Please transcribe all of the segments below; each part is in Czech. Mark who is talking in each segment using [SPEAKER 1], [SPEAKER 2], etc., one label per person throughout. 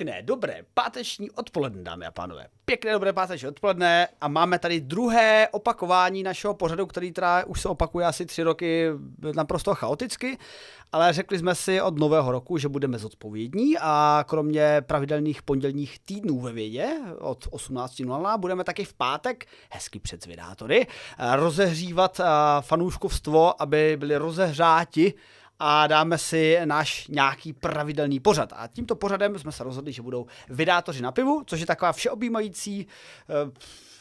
[SPEAKER 1] Pěkné, dobré páteční odpoledne, dámy a pánové. Pěkné, dobré páteční odpoledne a máme tady druhé opakování našeho pořadu, který teda už se opakuje asi tři roky naprosto chaoticky, ale řekli jsme si od nového roku, že budeme zodpovědní a kromě pravidelných pondělních týdnů ve vědě od 18.00 budeme taky v pátek, hezky před zvědátory, rozehřívat fanouškovstvo, aby byli rozehřáti a dáme si náš nějaký pravidelný pořad. A tímto pořadem jsme se rozhodli, že budou vydátoři na pivu, což je taková všeobjímající uh,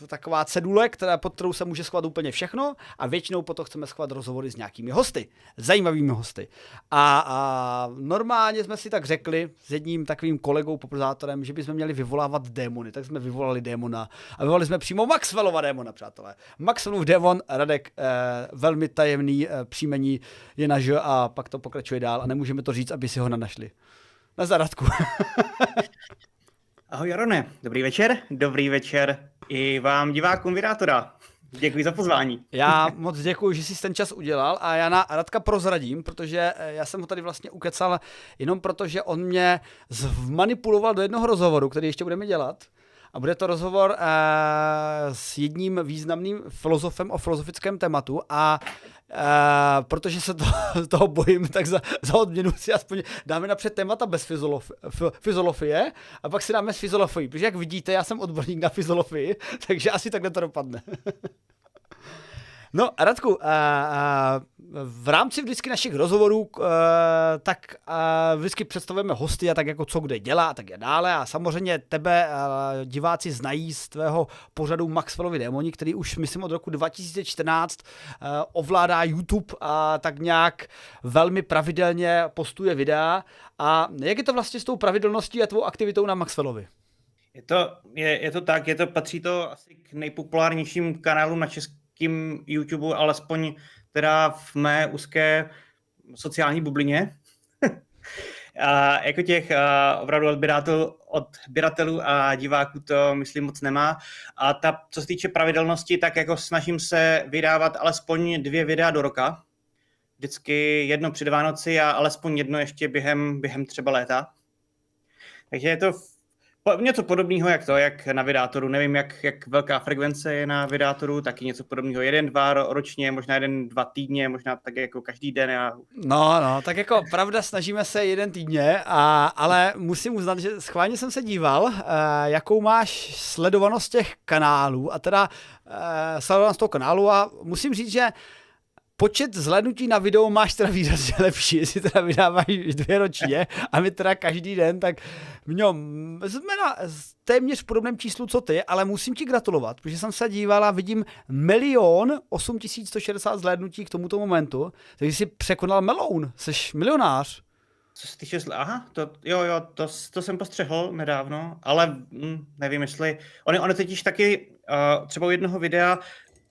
[SPEAKER 1] taková cedule, která, pod kterou se může schovat úplně všechno a většinou potom chceme schovat rozhovory s nějakými hosty, zajímavými hosty. A, a normálně jsme si tak řekli s jedním takovým kolegou, popularizátorem, že bychom měli vyvolávat démony, tak jsme vyvolali démona a vyvolali jsme přímo Maxwellova démona, přátelé. Maxwellův démon, Radek, eh, velmi tajemný eh, příjmení je na a pak to pokračuje dál a nemůžeme to říct, aby si ho nenašli. Na zaradku.
[SPEAKER 2] Ahoj Jarone, dobrý večer, dobrý večer i vám divákům Virátora. Děkuji za pozvání.
[SPEAKER 1] Já moc děkuji, že jsi ten čas udělal a já na Radka prozradím, protože eh, já jsem ho tady vlastně ukecal jenom proto, že on mě zmanipuloval do jednoho rozhovoru, který ještě budeme dělat. A bude to rozhovor uh, s jedním významným filozofem o filozofickém tématu a Uh, protože se to, toho bojím, tak za, za odměnu si aspoň dáme napřed témata bez fyzolofie a pak si dáme s fyzolofií, protože jak vidíte, já jsem odborník na fyzolofii, takže asi takhle to dopadne. No, Radku, uh, uh, v rámci vždycky našich rozhovorů, uh, tak uh, vždycky představujeme hosty a tak jako co kde dělá a tak dále. A samozřejmě tebe uh, diváci znají z tvého pořadu Maxwellovi démoni, který už myslím od roku 2014 uh, ovládá YouTube a tak nějak velmi pravidelně postuje videa. A jak je to vlastně s tou pravidelností a tvou aktivitou na Maxwellovi?
[SPEAKER 2] Je to, je, je to tak, je to, patří to asi k nejpopulárnějším kanálům na české tím YouTube, alespoň teda v mé úzké sociální bublině. a jako těch a opravdu odběratelů, odběratelů a diváků to myslím moc nemá. A ta, co se týče pravidelnosti, tak jako snažím se vydávat alespoň dvě videa do roka. Vždycky jedno před Vánoci a alespoň jedno ještě během, během třeba léta. Takže je to něco podobného jak to, jak na vydátoru. Nevím, jak, jak velká frekvence je na vydátoru, taky něco podobného. Jeden, dva ročně, možná jeden, dva týdně, možná tak jako každý den. A...
[SPEAKER 1] No, no, tak jako pravda, snažíme se jeden týdně, a, ale musím uznat, že schválně jsem se díval, uh, jakou máš sledovanost těch kanálů a teda uh, sledovanost toho kanálu a musím říct, že počet zhlednutí na video máš teda výrazně lepší, jestli teda vydáváš dvě ročně a my teda každý den, tak mňo, jsme na téměř podobném číslu, co ty, ale musím ti gratulovat, protože jsem se díval a vidím milion 8160 zhlédnutí k tomuto momentu, takže jsi překonal meloun, jsi milionář.
[SPEAKER 2] Co se týče, aha, to, jo, jo, to, to jsem postřehl nedávno, ale hm, nevím, jestli, on, on totiž taky uh, třeba u jednoho videa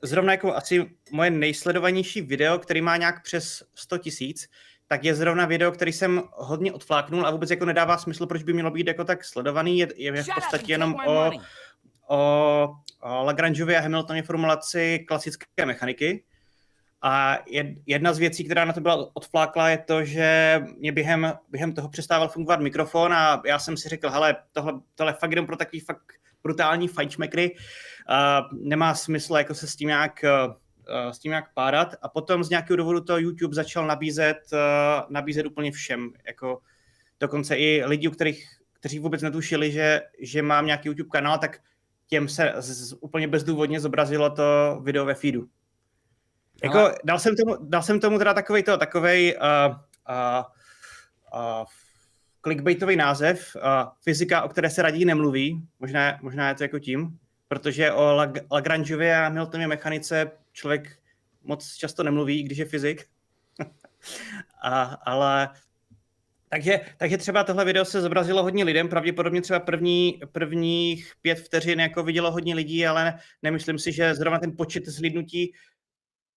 [SPEAKER 2] zrovna jako asi moje nejsledovanější video, který má nějak přes 100 tisíc, tak je zrovna video, který jsem hodně odfláknul a vůbec jako nedává smysl, proč by mělo být jako tak sledovaný. Je, je v podstatě jenom o, o, o Lagrangeově a Hamiltonově formulaci klasické mechaniky. A jedna z věcí, která na to byla odflákla, je to, že mě během, během toho přestával fungovat mikrofon a já jsem si řekl, hele, tohle, tohle fakt jenom pro takový fakt brutální fajčmekry, uh, nemá smysl jako se s tím nějak uh, s tím nějak párat a potom z nějakého důvodu to YouTube začal nabízet, uh, nabízet úplně všem, jako dokonce i lidi, u kterých, kteří vůbec netušili, že, že mám nějaký YouTube kanál, tak těm se z, úplně bezdůvodně zobrazilo to video ve feedu. Jako, Ale... dal, jsem tomu, dal jsem tomu teda takovej to, takovej uh, uh, uh, clickbaitový název, fyzika, o které se raději nemluví, možná, možná je to jako tím, protože o Lag- Lagrangeově a Miltonově mechanice člověk moc často nemluví, když je fyzik. a, ale takže, takže třeba tohle video se zobrazilo hodně lidem, pravděpodobně třeba první, prvních pět vteřin jako vidělo hodně lidí, ale nemyslím si, že zrovna ten počet zhlídnutí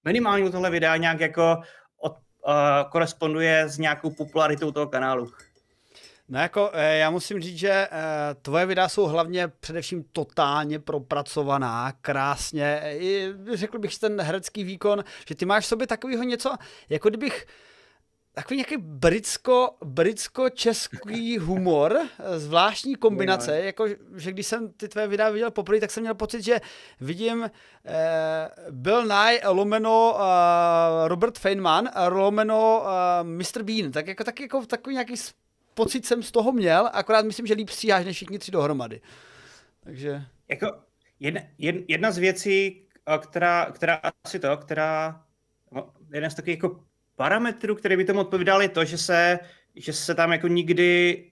[SPEAKER 2] minimálně u tohle videa nějak jako od, uh, koresponduje s nějakou popularitou toho kanálu.
[SPEAKER 1] No jako, eh, já musím říct, že eh, tvoje videa jsou hlavně především totálně propracovaná, krásně. I řekl bych ten herecký výkon, že ty máš v sobě takového něco, jako kdybych takový nějaký britsko, britsko-český humor, zvláštní kombinace, jako, že když jsem ty tvé videa viděl poprvé, tak jsem měl pocit, že vidím eh, Bill Nye, lomeno eh, Robert Feynman, lomeno eh, Mr. Bean, tak jako, tak jako takový nějaký pocit jsem z toho měl, akorát myslím, že líp stříháš než všichni tři dohromady. Takže...
[SPEAKER 2] Jako jedna, jedna z věcí, která, která asi to, která no, jeden z takových jako parametrů, který by tomu odpovídal, je to, že se, že se tam jako nikdy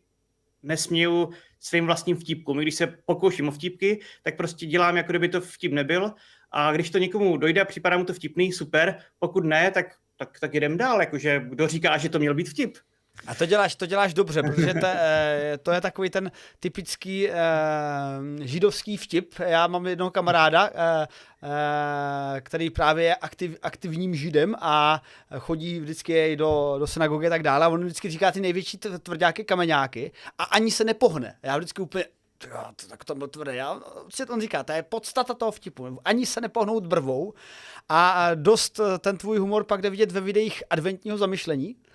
[SPEAKER 2] nesměju svým vlastním vtipkům. Když se pokouším o vtipky, tak prostě dělám, jako kdyby to vtip nebyl. A když to někomu dojde a připadá mu to vtipný, super. Pokud ne, tak, tak, tak jdem dál. Jakože kdo říká, že to měl být vtip.
[SPEAKER 1] A to děláš, to děláš dobře, protože to, to je takový ten typický eh, židovský vtip. Já mám jednoho kamaráda, eh, eh, který právě je aktiv, aktivním židem a chodí vždycky do, do synagogy a tak dále. A on vždycky říká ty největší tvrdáky kameňáky a ani se nepohne. Já vždycky úplně to, tak to bylo tvrdé. Já, on říká, to je podstata toho vtipu. Ani se nepohnout brvou a dost ten tvůj humor pak jde vidět ve videích adventního zamyšlení, Eh,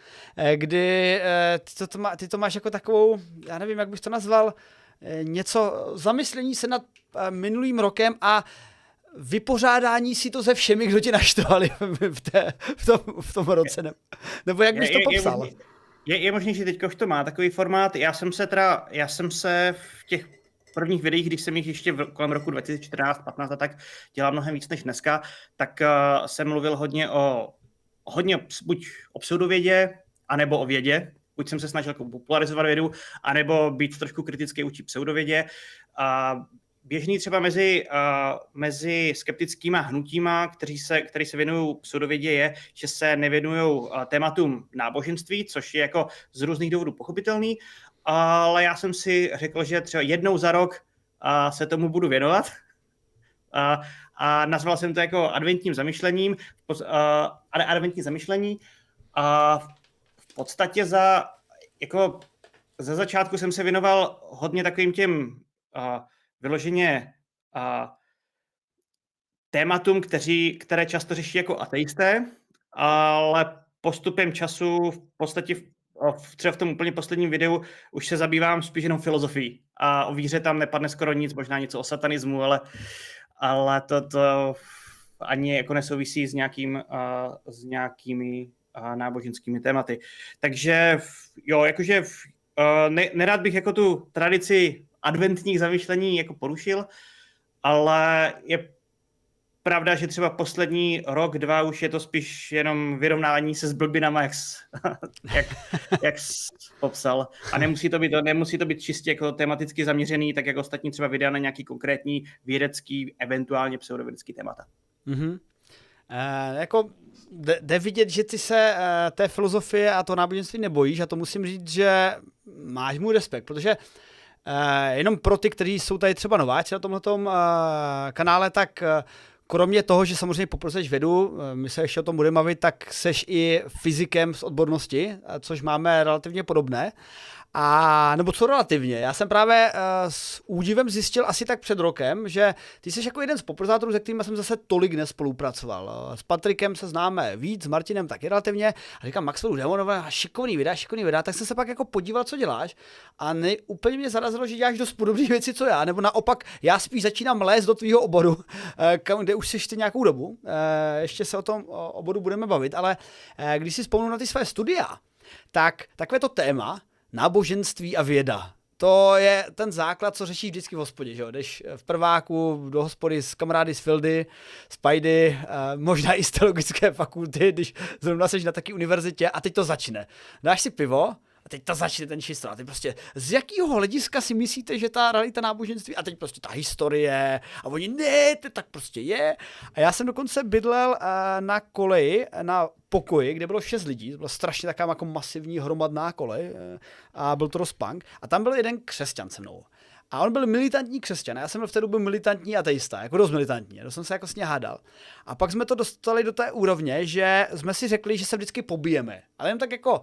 [SPEAKER 1] kdy eh, ty to, má, ty to máš jako takovou, já nevím, jak bych to nazval, eh, něco, zamyslení se nad minulým rokem a vypořádání si to se všemi, kdo tě naštvali v, té, v, tom, v tom roce. Ne? Nebo jak bys to popsal?
[SPEAKER 2] Je, je, možný, že teď už to má takový formát. Já jsem se teda, já jsem se v těch prvních videích, když jsem jich ještě v, kolem roku 2014, 15 a tak dělal mnohem víc než dneska, tak uh, jsem mluvil hodně o hodně buď o pseudovědě, anebo o vědě. Buď jsem se snažil jako popularizovat vědu, anebo být trošku kritický vůči pseudovědě. A běžný třeba mezi, uh, mezi skeptickýma hnutíma, kteří se, který se věnují pseudovědě, je, že se nevěnují tématům náboženství, což je jako z různých důvodů pochopitelný, ale já jsem si řekl, že třeba jednou za rok uh, se tomu budu věnovat. Uh, a nazval jsem to jako adventním zamyšlením, uh, adventní zamyšlení. A v podstatě za, jako ze začátku jsem se věnoval hodně takovým těm uh, vyloženě uh, tématům, kteří, které často řeší jako ateisté, ale postupem času v podstatě v, v, třeba v tom úplně posledním videu už se zabývám spíš jenom filozofií. A o víře tam nepadne skoro nic, možná něco o satanismu, ale uh, ale to, to ani jako nesouvisí s, nějakým, uh, s nějakými uh, náboženskými tématy. Takže jo, jakože uh, ne, nerád bych jako tu tradici adventních zamýšlení jako porušil, ale je pravda, že třeba poslední rok, dva už je to spíš jenom vyrovnání se s blbinama, jak, jak, jak popsal. A nemusí to, být, nemusí to být čistě jako tematicky zaměřený, tak jako ostatní třeba videa na nějaký konkrétní vědecký, eventuálně pseudovědecký témata.
[SPEAKER 1] Mm-hmm. E, jako jde vidět, že ty se e, té filozofie a to náboženství nebojíš a to musím říct, že máš můj respekt, protože e, jenom pro ty, kteří jsou tady třeba nováci na tomhle e, kanále, tak e, kromě toho, že samozřejmě poproseš vědu, eh, my se ještě o tom budeme bavit, tak seš i fyzikem z odbornosti, eh, což máme relativně podobné. A nebo co relativně, já jsem právě uh, s údivem zjistil asi tak před rokem, že ty jsi jako jeden z poprzátorů, se kterými jsem zase tolik nespolupracoval. S Patrikem se známe víc, s Martinem taky relativně. A říkám, Maxwellu Demonové, šikovný videa, šikovný videa, tak jsem se pak jako podíval, co děláš. A ne, úplně mě zarazilo, že děláš dost podobné věci, co já. Nebo naopak, já spíš začínám lézt do tvýho oboru, kam, kde už jsi ještě nějakou dobu. Ještě se o tom oboru budeme bavit, ale když si vzpomnu na ty své studia, tak takové to téma, náboženství a věda. To je ten základ, co řešíš vždycky v hospodě, že jo? Jdeš v prváku do hospody s kamarády z Fildy, z Pajdy, eh, možná i z teologické fakulty, když zrovna seš na taky univerzitě a teď to začne. Dáš si pivo, a teď to začne ten šistro. A teď prostě, z jakého hlediska si myslíte, že ta realita náboženství, a teď prostě ta historie, a oni, ne, to tak prostě je. A já jsem dokonce bydlel uh, na koleji, na pokoji, kde bylo šest lidí, to byla strašně taková jako masivní hromadná kolej uh, a byl to rozpunk. A tam byl jeden křesťan se mnou. A on byl militantní křesťan. Já jsem byl v té době militantní ateista, jako dost militantní. To jsem se jako s ně hádal. A pak jsme to dostali do té úrovně, že jsme si řekli, že se vždycky pobijeme. Ale jen tak jako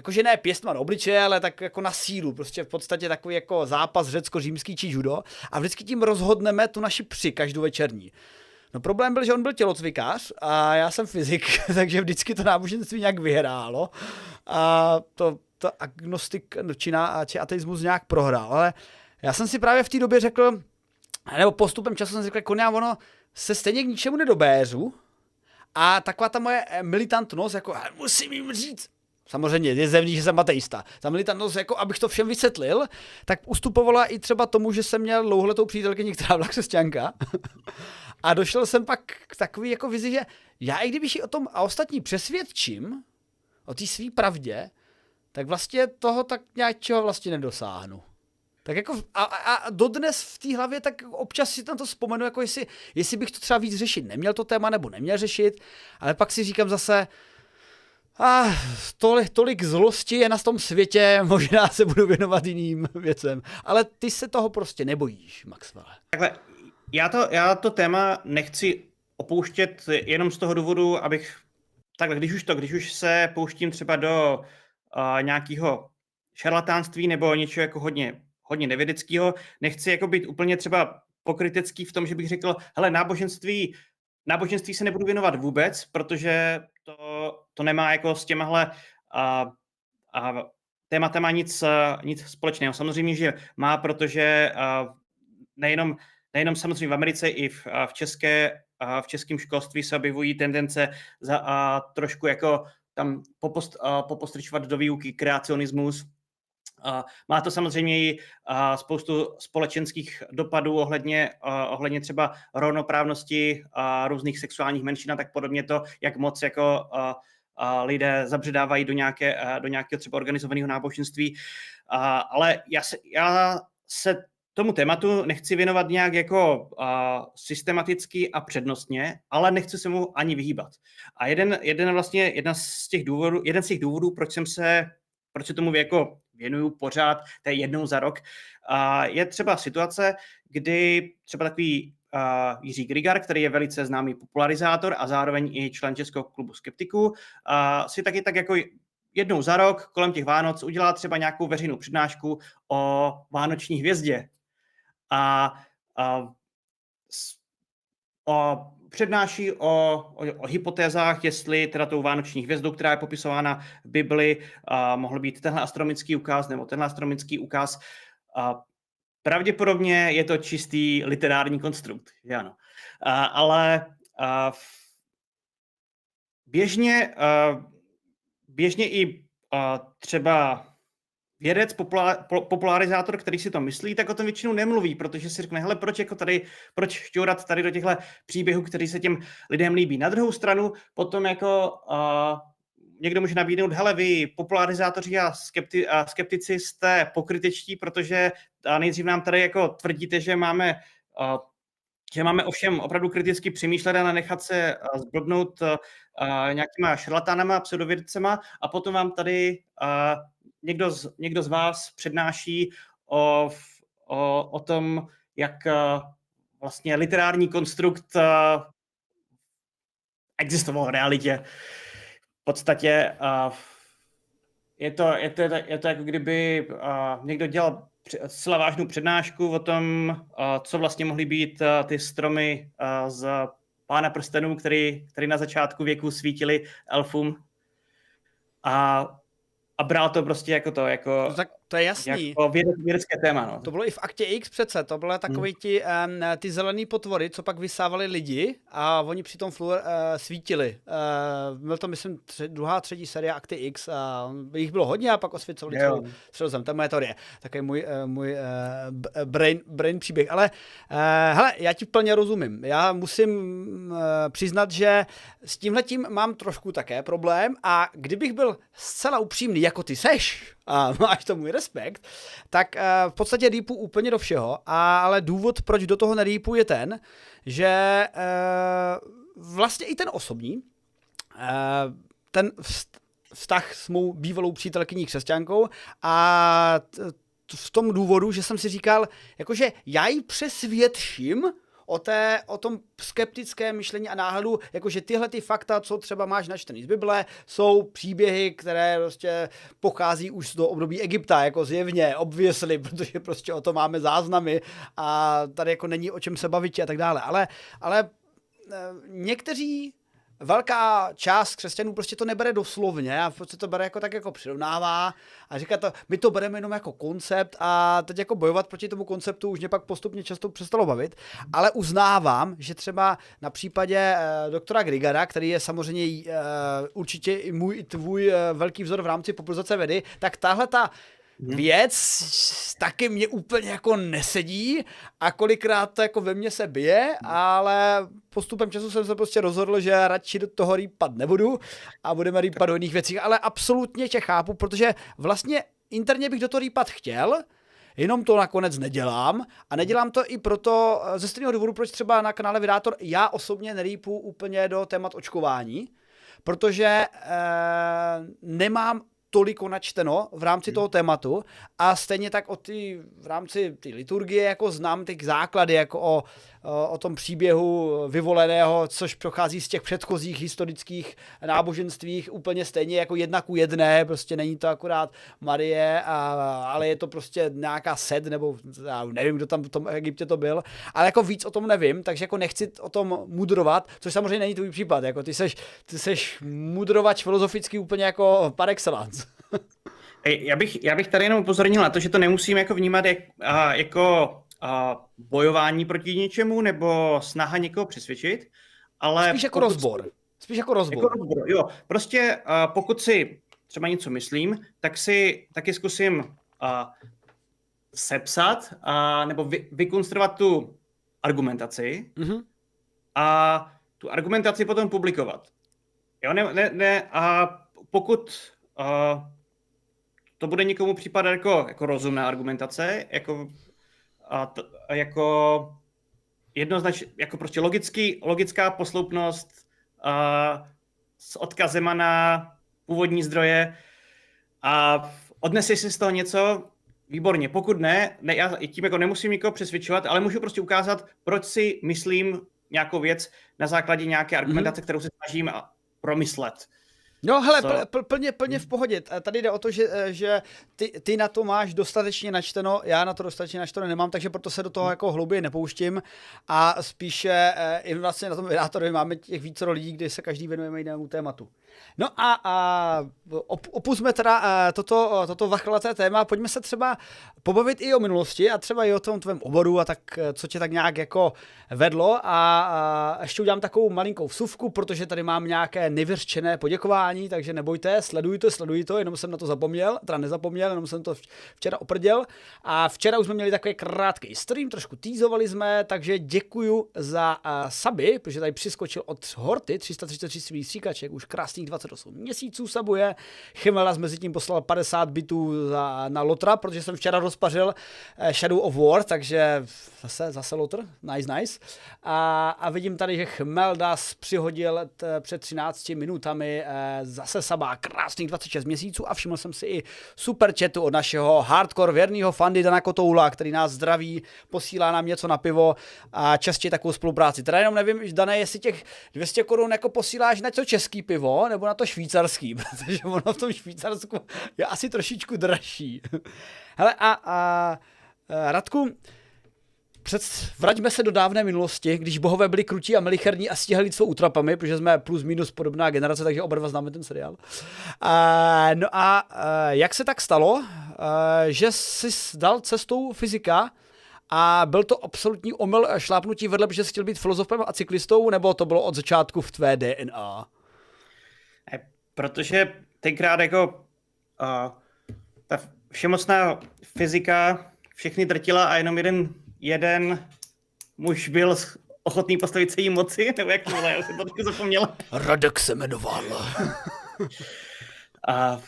[SPEAKER 1] jakože ne pěstman obličeje, ale tak jako na sílu, prostě v podstatě takový jako zápas řecko-římský či judo a vždycky tím rozhodneme tu naši při každou večerní. No problém byl, že on byl tělocvikář a já jsem fyzik, takže vždycky to náboženství nějak vyhrálo. a to, to agnostik čina či ateismus nějak prohrál. Ale já jsem si právě v té době řekl, nebo postupem času jsem si řekl, koně, ono se stejně k ničemu nedobéřu, a taková ta moje militantnost, jako musím jim říct, samozřejmě je zevný, že jsem ateista. Ta militantnost, jako abych to všem vysvětlil, tak ustupovala i třeba tomu, že jsem měl dlouholetou přítelkyni, která byla křesťanka. a došel jsem pak k takový jako vizi, že já i kdybych ji o tom a ostatní přesvědčím, o té své pravdě, tak vlastně toho tak nějakého vlastně nedosáhnu. Tak jako a, a dodnes v té hlavě tak občas si tam to vzpomenu, jako jestli, jestli bych to třeba víc řešit neměl to téma nebo neměl řešit, ale pak si říkám zase, a tolik, tolik zlosti je na tom světě, možná se budu věnovat jiným věcem. Ale ty se toho prostě nebojíš, Maxwell.
[SPEAKER 2] Takhle, já to, já to téma nechci opouštět jenom z toho důvodu, abych, takhle, když už to, když už se pouštím třeba do uh, nějakého šarlatánství nebo něčeho jako hodně, hodně nevědeckého, nechci jako být úplně třeba pokrytecký v tom, že bych řekl, hele, náboženství, náboženství se nebudu věnovat vůbec, protože to, to nemá jako s těmahle a, a tématama nic, nic společného. Samozřejmě, že má, protože a, nejenom, nejenom samozřejmě v Americe, i v, a v, české, a v českém školství se objevují tendence za, a, trošku jako tam popost, a, popostrčovat do výuky kreacionismus, a má to samozřejmě i spoustu společenských dopadů ohledně, ohledně třeba rovnoprávnosti a různých sexuálních menšin a tak podobně to, jak moc jako lidé zabředávají do, nějaké, do nějakého třeba organizovaného náboženství. Ale já se, já se tomu tématu nechci věnovat nějak jako systematicky a přednostně, ale nechci se mu ani vyhýbat. A jeden, jeden vlastně, jedna z těch důvodů, jeden z těch důvodů, proč jsem se, proč se tomu jako věnuju pořád, to je jednou za rok, je třeba situace, kdy třeba takový uh, Jiří Grigar, který je velice známý popularizátor a zároveň i člen Českého klubu skeptiků, uh, si taky tak jako jednou za rok kolem těch Vánoc udělá třeba nějakou veřejnou přednášku o vánoční hvězdě. A, a o, přednáší o, o, o hypotézách, jestli teda tou vánoční hvězdou, která je popisována v Bibli, a mohl být tenhle astronomický ukaz nebo tenhle astronomický ukaz. A pravděpodobně je to čistý literární konstrukt, že ano. A, ale a, běžně, a, běžně i a, třeba vědec, popularizátor, který si to myslí, tak o tom většinou nemluví, protože si řekne, hele, proč jako tady, proč šťourat tady do těchto příběhů, který se těm lidem líbí. Na druhou stranu potom jako uh, někdo může nabídnout, hele, vy popularizátoři a, skepti, a skeptici jste pokrytečtí, protože a nejdřív nám tady jako tvrdíte, že máme uh, že máme ovšem opravdu kriticky přemýšlet a nechat se zblbnout nějakýma šarlatánama, pseudovědcema a potom vám tady někdo z, někdo z vás přednáší o, o, o tom, jak vlastně literární konstrukt existoval v realitě. Podstatě uh, je, to, je, to, je to jako kdyby uh, někdo dělal zcela vážnou přednášku o tom, uh, co vlastně mohly být uh, ty stromy uh, z Pána prstenů, který, který na začátku věku svítili elfům. A a bral to prostě jako to, jako...
[SPEAKER 1] Tak to je jasný.
[SPEAKER 2] Jako vědec, vědecké téma, no.
[SPEAKER 1] To bylo i v aktě X přece, to byly takový hmm. ti, um, ty zelený potvory, co pak vysávali lidi a oni při tom fluor uh, svítili. Uh, byl to, myslím, tři, druhá, třetí série akty X a jich bylo hodně a pak osvěcovali celou středozem. To je moje teorie. Takový můj, uh, můj uh, brain, brain příběh. Ale uh, hele, já ti plně rozumím. Já musím uh, přiznat, že s tímhletím mám trošku také problém a kdybych byl zcela upřímný, jako ty seš, a máš tomu respekt, tak uh, v podstatě rýpu úplně do všeho, a, ale důvod, proč do toho nerýpu, je ten, že uh, vlastně i ten osobní, uh, ten vztah s mou bývalou přítelkyní křesťankou a v tom důvodu, že jsem si říkal, jakože já ji přesvědčím, o, té, o tom skeptické myšlení a náhledu, jakože tyhle ty fakta, co třeba máš načtený z Bible, jsou příběhy, které prostě pochází už z toho období Egypta, jako zjevně, obvěsli, protože prostě o to máme záznamy a tady jako není o čem se bavit a tak dále. Ale, ale eh, někteří velká část křesťanů prostě to nebere doslovně a prostě to bere jako tak jako přirovnává a říká to, my to bereme jenom jako koncept a teď jako bojovat proti tomu konceptu už mě pak postupně často přestalo bavit, ale uznávám, že třeba na případě uh, doktora Grigara, který je samozřejmě uh, určitě i můj i tvůj uh, velký vzor v rámci popularizace vědy, tak tahle ta. Věc taky mě úplně jako nesedí a kolikrát to jako ve mně se bije, ale postupem času jsem se prostě rozhodl, že radši do toho rýpat nebudu a budeme rýpat o jiných věcích, ale absolutně tě chápu, protože vlastně interně bych do toho rýpat chtěl, jenom to nakonec nedělám a nedělám to i proto, ze stejného důvodu, proč třeba na kanále Vydátor já osobně nerýpu úplně do témat očkování, protože e, nemám toliko načteno v rámci hmm. toho tématu a stejně tak o ty, v rámci ty liturgie jako znám ty základy jako o o tom příběhu vyvoleného, což prochází z těch předchozích historických náboženstvích úplně stejně jako jedna ku jedné, prostě není to akorát Marie, a, ale je to prostě nějaká sed, nebo já nevím, kdo tam v tom Egyptě to byl, ale jako víc o tom nevím, takže jako nechci o tom mudrovat, což samozřejmě není tvůj případ, jako ty seš, ty seš mudrovač filozoficky úplně jako par excellence.
[SPEAKER 2] Já bych, já bych tady jenom upozornil na to, že to nemusím jako vnímat jak, a, jako a, bojování proti něčemu nebo snaha někoho přesvědčit, ale...
[SPEAKER 1] Spíš jako rozbor. Spíš jako rozbor. Jako rozbor
[SPEAKER 2] jo. Prostě a, pokud si třeba něco myslím, tak si taky zkusím a, sepsat a, nebo vy, vykonstruovat tu argumentaci mm-hmm. a tu argumentaci potom publikovat. Jo, ne, ne, ne, a pokud a, to bude někomu připadat jako, jako rozumná argumentace, jako a t, a jako jednoznačně, jako prostě logický, logická posloupnost a s odkazem na původní zdroje a odneseš si z toho něco, výborně. Pokud ne, ne já tím jako nemusím nikoho přesvědčovat, ale můžu prostě ukázat, proč si myslím nějakou věc na základě nějaké argumentace, mm-hmm. kterou se snažím promyslet.
[SPEAKER 1] No hele, pl, pl, plně, plně v pohodě. Tady jde o to, že, eh, že ty, ty na to máš dostatečně načteno, já na to dostatečně načteno nemám, takže proto se do toho jako hlouběji nepouštím a spíše eh, i vlastně na tom vydátoru máme těch více lidí, kdy se každý věnujeme jinému tématu. No a, a opusme teda eh, toto, toto vachlaté téma, pojďme se třeba pobavit i o minulosti a třeba i o tom tvém oboru a tak, co tě tak nějak jako vedlo. A, a ještě udělám takovou malinkou vsuvku, protože tady mám nějaké nevyřčené poděkování, takže nebojte, sledujte, sledujte to, jenom jsem na to zapomněl, teda nezapomněl, jenom jsem to včera oprděl. A včera už jsme měli takový krátký stream, trošku týzovali jsme, takže děkuju za uh, saby, protože tady přiskočil od Horty 333 svých stříkaček, už krásných 28 měsíců sabuje, Chimelas mezi tím poslal 50 bitů za, na Lotra, protože jsem včera rozpařil uh, Shadow of War, takže zase, zase Lotr, nice, nice. A, a vidím tady, že Chmeldas přihodil t, před 13 minutami e, zase Sabá krásných 26 měsíců a všiml jsem si i super chatu od našeho hardcore věrného fandy Dana Kotoula, který nás zdraví, posílá nám něco na pivo a častěji takovou spolupráci. Teda jenom nevím, Dané, jestli těch 200 korun jako posíláš na to český pivo nebo na to švýcarský, protože ono v tom Švýcarsku je asi trošičku dražší. Hele a, a, a Radku, před, vraťme se do dávné minulosti, když bohové byli krutí a melicherní a stíhali svou utrapami, protože jsme plus minus podobná generace, takže oba dva známe ten seriál. Uh, no a jak se tak stalo, že jsi dal cestou fyzika a byl to absolutní omyl šlápnutí vedle, že jsi chtěl být filozofem a cyklistou, nebo to bylo od začátku v tvé DNA?
[SPEAKER 2] Protože tenkrát jako uh, ta všemocná fyzika všechny drtila a jenom jeden jeden muž byl ochotný postavit se jí moci, nebo jak to bylo, já jsem to taky zapomněl.
[SPEAKER 1] Radek se jmenoval.
[SPEAKER 2] a,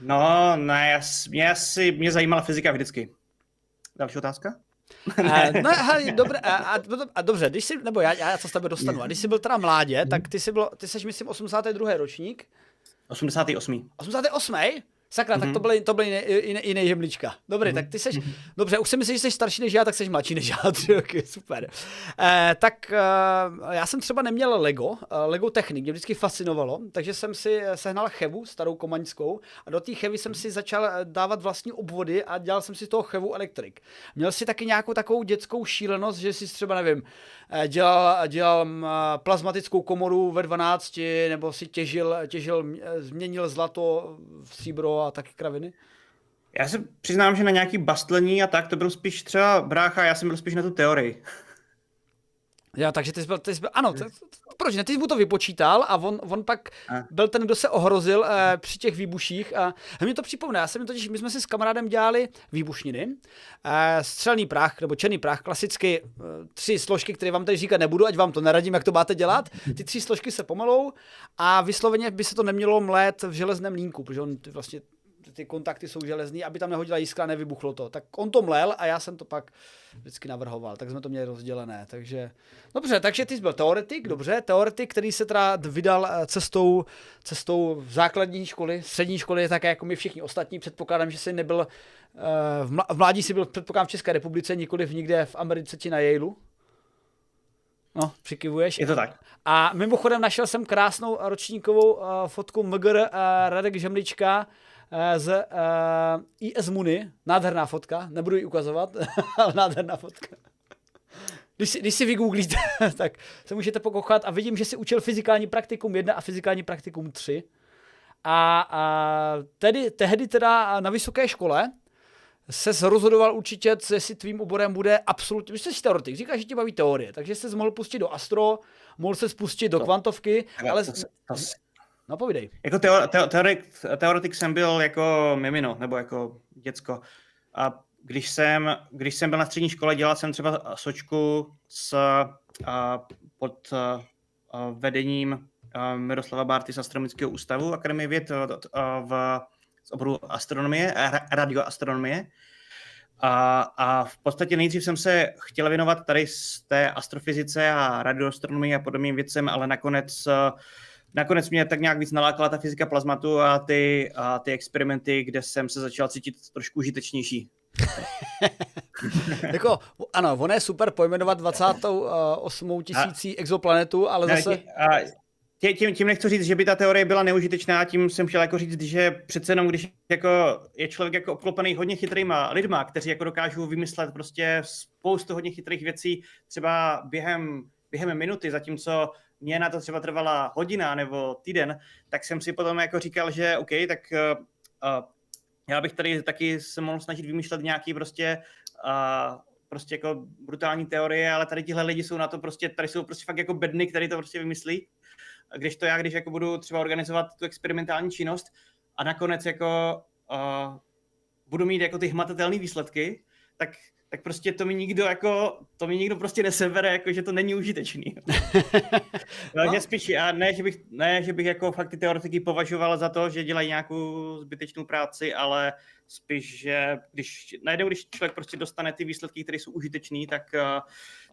[SPEAKER 2] no, ne, mě, asi, mě zajímala fyzika vždycky. Další otázka?
[SPEAKER 1] A, no, hej, dobré, a, a, a, dobře, když jsi, nebo já, já co s tebe dostanu, a když jsi byl teda mládě, tak ty jsi byl, ty jsi myslím 82. ročník.
[SPEAKER 2] 88.
[SPEAKER 1] 88. Sakra, mm-hmm. tak to byly, to byly jiné, jiné žemlička. Dobře, mm-hmm. tak ty seš, dobře, už si myslím, že jsi starší než já, tak jsi mladší než já, tři roky, super. Eh, tak eh, já jsem třeba neměl Lego, eh, Lego Technik, mě vždycky fascinovalo, takže jsem si sehnal chevu, starou komaňskou, a do té chevy jsem si začal eh, dávat vlastní obvody a dělal jsem si toho chevu elektrik. Měl si taky nějakou takovou dětskou šílenost, že si třeba, nevím, eh, dělal, dělal plazmatickou komoru ve 12, nebo si těžil, těžil změnil zlato v stříbro a taky kraviny?
[SPEAKER 2] Já se přiznám, že na nějaký bastlení a tak to byl spíš třeba brácha, já jsem byl spíš na tu teorii.
[SPEAKER 1] Jo, takže ty jsi byl, ty jsi byl ano, to, proč ne, ty jsi mu to vypočítal a on, on pak a. byl ten, kdo se ohrozil eh, při těch výbuších a mě to připomne, já jsem totiž, my jsme si s kamarádem dělali výbušniny, eh, střelný prach nebo černý prach, klasicky eh, tři složky, které vám tady říkat nebudu, ať vám to neradím, jak to máte dělat, ty tři složky se pomalou a vysloveně by se to nemělo mlét v železném línku, protože on vlastně ty kontakty jsou železný, aby tam nehodila jiskra, nevybuchlo to. Tak on to mlel a já jsem to pak vždycky navrhoval, tak jsme to měli rozdělené. Takže, dobře, takže ty jsi byl teoretik, dobře, teoretik, který se teda vydal eh, cestou, cestou v základní školy, střední školy, také jako my všichni ostatní. Předpokládám, že jsi nebyl, eh, v mládí si byl předpokládám v České republice, nikoli v nikde v Americe či na Yaleu. No, přikivuješ.
[SPEAKER 2] Je to tak.
[SPEAKER 1] A mimochodem našel jsem krásnou ročníkovou uh, fotku MGR uh, Radek Žemlička, z uh, eh, IS Muni, nádherná fotka, nebudu ji ukazovat, ale nádherná fotka. Když si, když si vygooglíte, tak se můžete pokochat a vidím, že si učil fyzikální praktikum 1 a fyzikální praktikum 3. A, a tedy, tehdy teda na vysoké škole se rozhodoval určitě, jestli tvým oborem bude absolutně, vy jsi teoretik, říkáš, že tě baví teorie, takže jsi mohl pustit do astro, mohl se spustit do to, kvantovky, ale... To, to, to, No povídej.
[SPEAKER 2] Jako teo, teo, teoretik, teoretik jsem byl jako mimino, nebo jako děcko. A když jsem, když jsem byl na střední škole, dělal jsem třeba sočku s, a, pod a, a vedením a, Miroslava Bárty z Astronomického ústavu Akademie věd a, a, v z oboru astronomie, radioastronomie. A, a v podstatě nejdřív jsem se chtěl věnovat tady z té astrofyzice a radioastronomii a podobným věcem, ale nakonec nakonec mě tak nějak víc nalákala ta fyzika plazmatu a ty, a ty experimenty, kde jsem se začal cítit trošku užitečnější.
[SPEAKER 1] jako, ano, ono je super pojmenovat 28 tisící exoplanetu, ale zase... A,
[SPEAKER 2] tím, tím nechci říct, že by ta teorie byla neužitečná, tím jsem chtěl jako říct, že přece jenom, když jako je člověk jako obklopený hodně chytrýma lidma, kteří jako dokážou vymyslet prostě spoustu hodně chytrých věcí, třeba během, během minuty, zatímco mě na to třeba trvala hodina nebo týden, tak jsem si potom jako říkal, že OK, tak uh, já bych tady taky se mohl snažit vymýšlet nějaký prostě uh, prostě jako brutální teorie, ale tady tihle lidi jsou na to prostě, tady jsou prostě fakt jako bedny, který to prostě vymyslí. Když to já, když jako budu třeba organizovat tu experimentální činnost a nakonec jako uh, budu mít jako ty hmatatelné výsledky, tak tak prostě to mi nikdo jako, to mi nikdo prostě nesebere, jako že to není užitečný. no. že spíš, a ne, že bych, ne, že bych jako fakt ty teoretiky považoval za to, že dělají nějakou zbytečnou práci, ale spíš, že když najednou, když člověk prostě dostane ty výsledky, které jsou užitečné, tak, eh,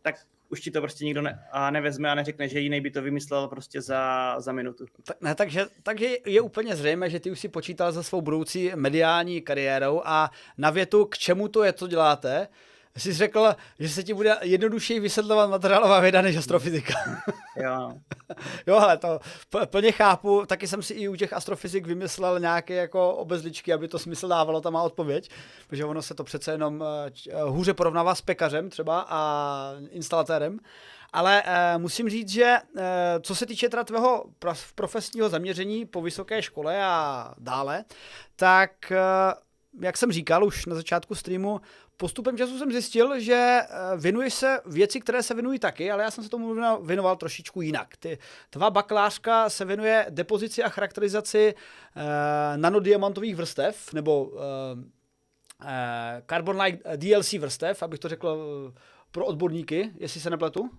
[SPEAKER 2] tak už ti to prostě nikdo ne, a nevezme a neřekne, že jiný by to vymyslel prostě za, za minutu.
[SPEAKER 1] Tak, ne, takže, takže je úplně zřejmé, že ty už si počítal za svou budoucí mediální kariérou a na větu, k čemu to je, co děláte, jsi řekl, že se ti bude jednodušeji vysvětlovat materiálová věda než astrofyzika.
[SPEAKER 2] jo.
[SPEAKER 1] jo, ale to plně chápu, taky jsem si i u těch astrofyzik vymyslel nějaké jako obezličky, aby to smysl dávalo, ta má odpověď, protože ono se to přece jenom uh, hůře porovnává s pekařem třeba a instalatérem. Ale uh, musím říct, že uh, co se týče teda tvého profesního zaměření po vysoké škole a dále, tak uh, jak jsem říkal už na začátku streamu, postupem času jsem zjistil, že eh, věnuješ se věci, které se věnují taky, ale já jsem se tomu věnoval trošičku jinak. Ty, tvá bakalářka se věnuje depozici a charakterizaci uh, nanodiamantových vrstev, nebo uh, uh, carbon-like DLC vrstev, abych to řekl pro odborníky, jestli se nepletu.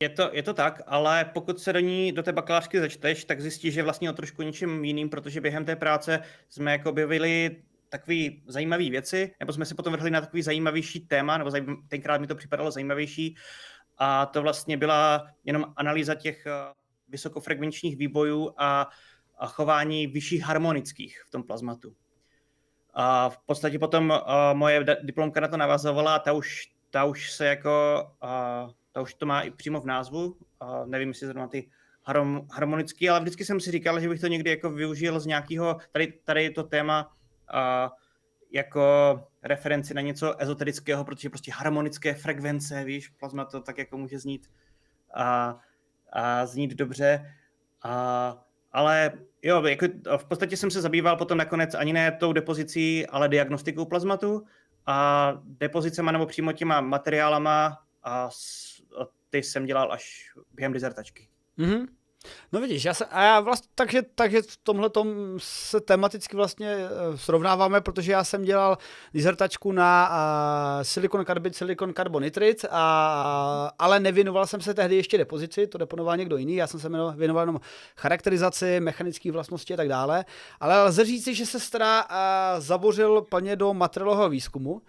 [SPEAKER 2] Je to, je to tak, ale pokud se do ní, do té bakalářky začteš, tak zjistíš, že vlastně o trošku něčím jiným, protože během té práce jsme jako objevili takové zajímavé věci, nebo jsme se potom vrhli na takový zajímavější téma, nebo zajím, tenkrát mi to připadalo zajímavější, a to vlastně byla jenom analýza těch eh, vysokofrekvenčních výbojů a, a chování vyšších harmonických v tom plazmatu. A v podstatě potom uh, moje diplomka na to navazovala a ta už, ta už se jako, uh, ta už to má i přímo v názvu, uh, nevím, jestli zrovna ty harmonický, ale vždycky jsem si říkal, že bych to někdy jako využil z nějakého, tady, tady to téma jako referenci na něco ezoterického, protože prostě harmonické frekvence, víš, plazma to tak jako může znít a, a znít dobře. A, ale jo, jako v podstatě jsem se zabýval potom nakonec ani ne tou depozicí, ale diagnostikou plazmatu a depozicema nebo přímo těma materiálama a, a ty jsem dělal až během dizertačky.
[SPEAKER 1] Mm-hmm. No vidíš, já se, a já vlastně, takže, takže v tomhle se tematicky vlastně eh, srovnáváme, protože já jsem dělal dizertačku na uh, silikon karbid, silikon carbonitrit, a, ale nevěnoval jsem se tehdy ještě depozici, to deponoval někdo jiný, já jsem se věnoval jenom charakterizaci, mechanické vlastnosti a tak dále, ale lze říci, že se teda uh, zabořil plně do materiálového výzkumu,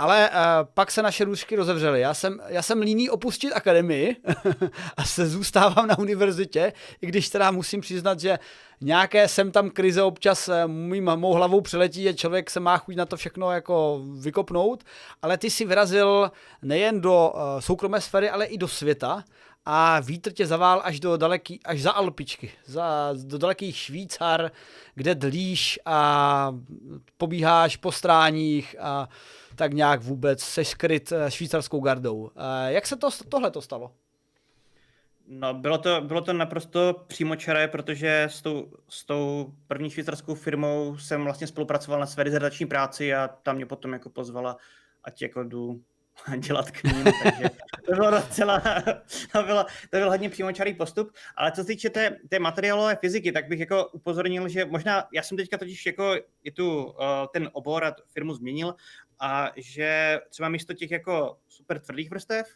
[SPEAKER 1] ale uh, pak se naše růžky rozevřely. Já jsem, já jsem líný opustit akademii a se zůstávám na univerzitě, i když teda musím přiznat, že nějaké sem tam krize občas uh, mým, mou hlavou přiletí a člověk se má chuť na to všechno jako vykopnout, ale ty si vyrazil nejen do uh, soukromé sféry, ale i do světa a vítr tě zavál až do daleký, až za Alpičky, za, do dalekých Švýcar, kde dlíš a pobíháš po stráních a tak nějak vůbec seš skryt eh, švýcarskou gardou. Eh, jak se to, tohle to stalo?
[SPEAKER 2] No, bylo to, bylo to naprosto přímočaré, protože s tou, s tou první švýcarskou firmou jsem vlastně spolupracoval na své dizertační práci a tam mě potom jako pozvala, ať jako jdu dělat k ním, takže to bylo docela, to bylo, to byl hodně přímočarý postup, ale co se týče té, té materiálové fyziky, tak bych jako upozornil, že možná, já jsem teďka totiž jako i tu, uh, ten obor a firmu změnil a že třeba místo těch jako super tvrdých vrstev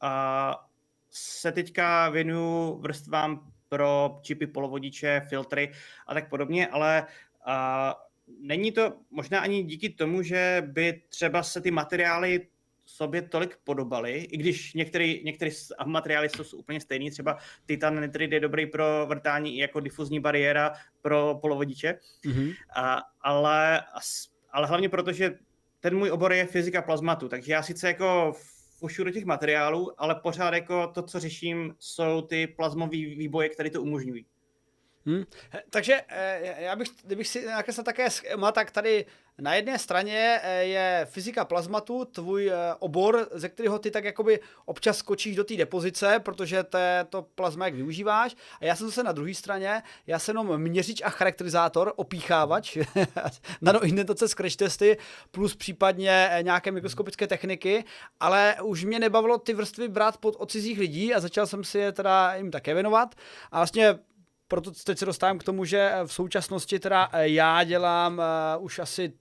[SPEAKER 2] a se teďka věnuju vrstvám pro čipy, polovodiče, filtry a tak podobně, ale a, není to možná ani díky tomu, že by třeba se ty materiály sobě tolik podobaly, i když některé, některé materiály jsou úplně stejné, třeba titan nitrid je dobrý pro vrtání i jako difuzní bariéra pro polovodiče, mm-hmm. a, ale, ale hlavně proto, že ten můj obor je fyzika plazmatu, takže já sice jako fušu do těch materiálů, ale pořád jako to, co řeším, jsou ty plazmové výboje, které to umožňují.
[SPEAKER 1] Hmm. Takže eh, já bych, kdybych si nakreslil také schéma, tak tady na jedné straně eh, je fyzika plazmatu, tvůj eh, obor, ze kterého ty tak jakoby občas skočíš do té depozice, protože to, to plazma, jak využíváš. A já jsem zase na druhé straně, já jsem jenom měřič a charakterizátor, opíchávač, nanoidentace z crash testy, plus případně nějaké mikroskopické techniky, ale už mě nebavilo ty vrstvy brát pod od cizích lidí a začal jsem si je teda jim také věnovat. A vlastně proto teď se dostávám k tomu, že v současnosti teda eh, já dělám uh, už asi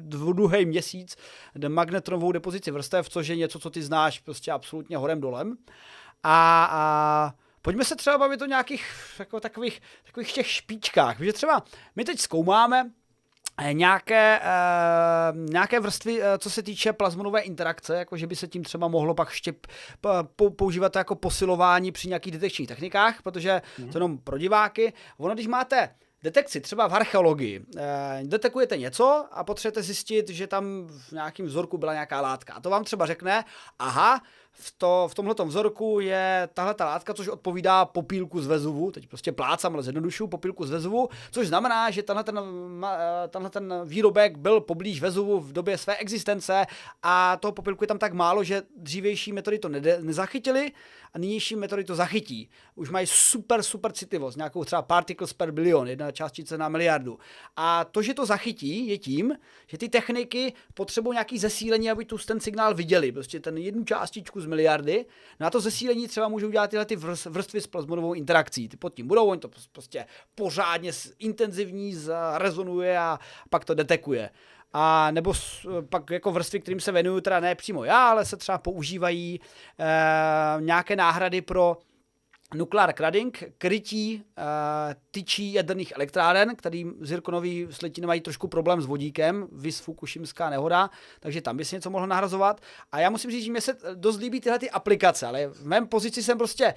[SPEAKER 1] druhý měsíc magnetronovou depozici vrstev, což je něco, co ty znáš prostě absolutně horem dolem. A, a pojďme se třeba bavit o nějakých jako takových, takových těch špičkách, protože třeba my teď zkoumáme, Eh, nějaké, uh, nějaké vrstvy, uh, co se týče plazmonové interakce, jako že by se tím třeba mohlo pak ještě po, používat jako posilování při nějakých detekčních technikách, protože mm-hmm. to jenom pro diváky. Ono, když máte detekci, třeba v archeologii, eh, detekujete něco a potřebujete zjistit, že tam v nějakém vzorku byla nějaká látka. A to vám třeba řekne, aha, v, to, v tomhle vzorku je tahle ta látka, což odpovídá popílku z Vezuvu, teď prostě plácám, ale zjednodušu, popílku z Vezuvu, což znamená, že tenhle ten, eh, tenhle ten výrobek byl poblíž Vezuvu v době své existence a toho popílku je tam tak málo, že dřívější metody to nede, nezachytily a nynější metody to zachytí. Už mají super, super citlivost, nějakou třeba particles per bilion, jedna částice na miliardu. A to, že to zachytí, je tím, že ty techniky potřebují nějaký zesílení, aby tu ten signál viděli. Prostě ten jednu částičku z miliardy. Na to zesílení třeba můžou dělat tyhle ty vrstvy s plazmonovou interakcí. Ty pod tím budou, oni to prostě pořádně intenzivní rezonuje a pak to detekuje a nebo pak jako vrstvy, kterým se venuju, teda ne přímo já, ale se třeba používají e, nějaké náhrady pro Nuclear Cladding, krytí uh, tyčí jaderných elektráren, který zirkonový slitiny mají trošku problém s vodíkem, vys Fukushimská nehoda, takže tam by se něco mohlo nahrazovat. A já musím říct, že mi se dost líbí tyhle ty aplikace, ale v mém pozici jsem prostě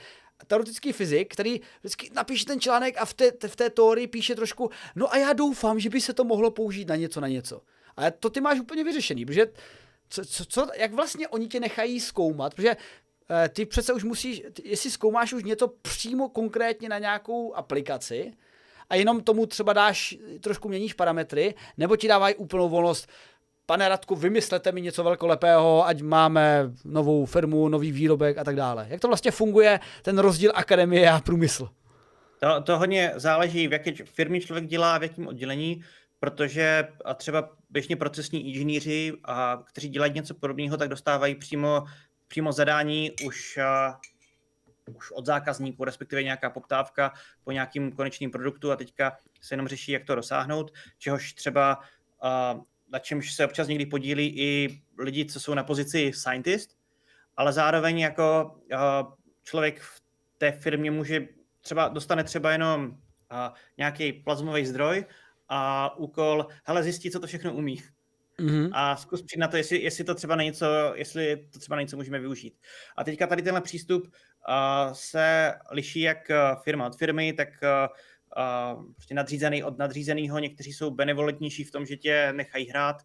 [SPEAKER 1] teoretický fyzik, který vždycky napíše ten článek a v té, v té teorii píše trošku, no a já doufám, že by se to mohlo použít na něco, na něco. Ale to ty máš úplně vyřešený, protože co, co, co, jak vlastně oni tě nechají zkoumat, protože Eh, ty přece už musíš, jestli zkoumáš už něco přímo konkrétně na nějakou aplikaci a jenom tomu třeba dáš, trošku měníš parametry, nebo ti dávají úplnou volnost, pane Radku, vymyslete mi něco velkolepého, ať máme novou firmu, nový výrobek a tak dále. Jak to vlastně funguje, ten rozdíl akademie a průmysl?
[SPEAKER 2] To, to hodně záleží, v jaké firmě člověk dělá, v jakém oddělení, protože a třeba běžně procesní inženýři, a, kteří dělají něco podobného, tak dostávají přímo přímo zadání už, uh, už od zákazníků, respektive nějaká poptávka po nějakým konečným produktu a teďka se jenom řeší, jak to dosáhnout, čehož třeba uh, na čemž se občas někdy podílí i lidi, co jsou na pozici scientist, ale zároveň jako uh, člověk v té firmě může třeba, dostane třeba jenom uh, nějaký plazmový zdroj a úkol, hele, zjistit, co to všechno umí mm-hmm. a zkus přijít na to, jestli, jestli to třeba něco, jestli to třeba něco můžeme využít. A teďka tady tenhle přístup uh, se liší jak firma od firmy, tak uh, prostě nadřízený od nadřízeného. Někteří jsou benevolentnější v tom, že tě nechají hrát,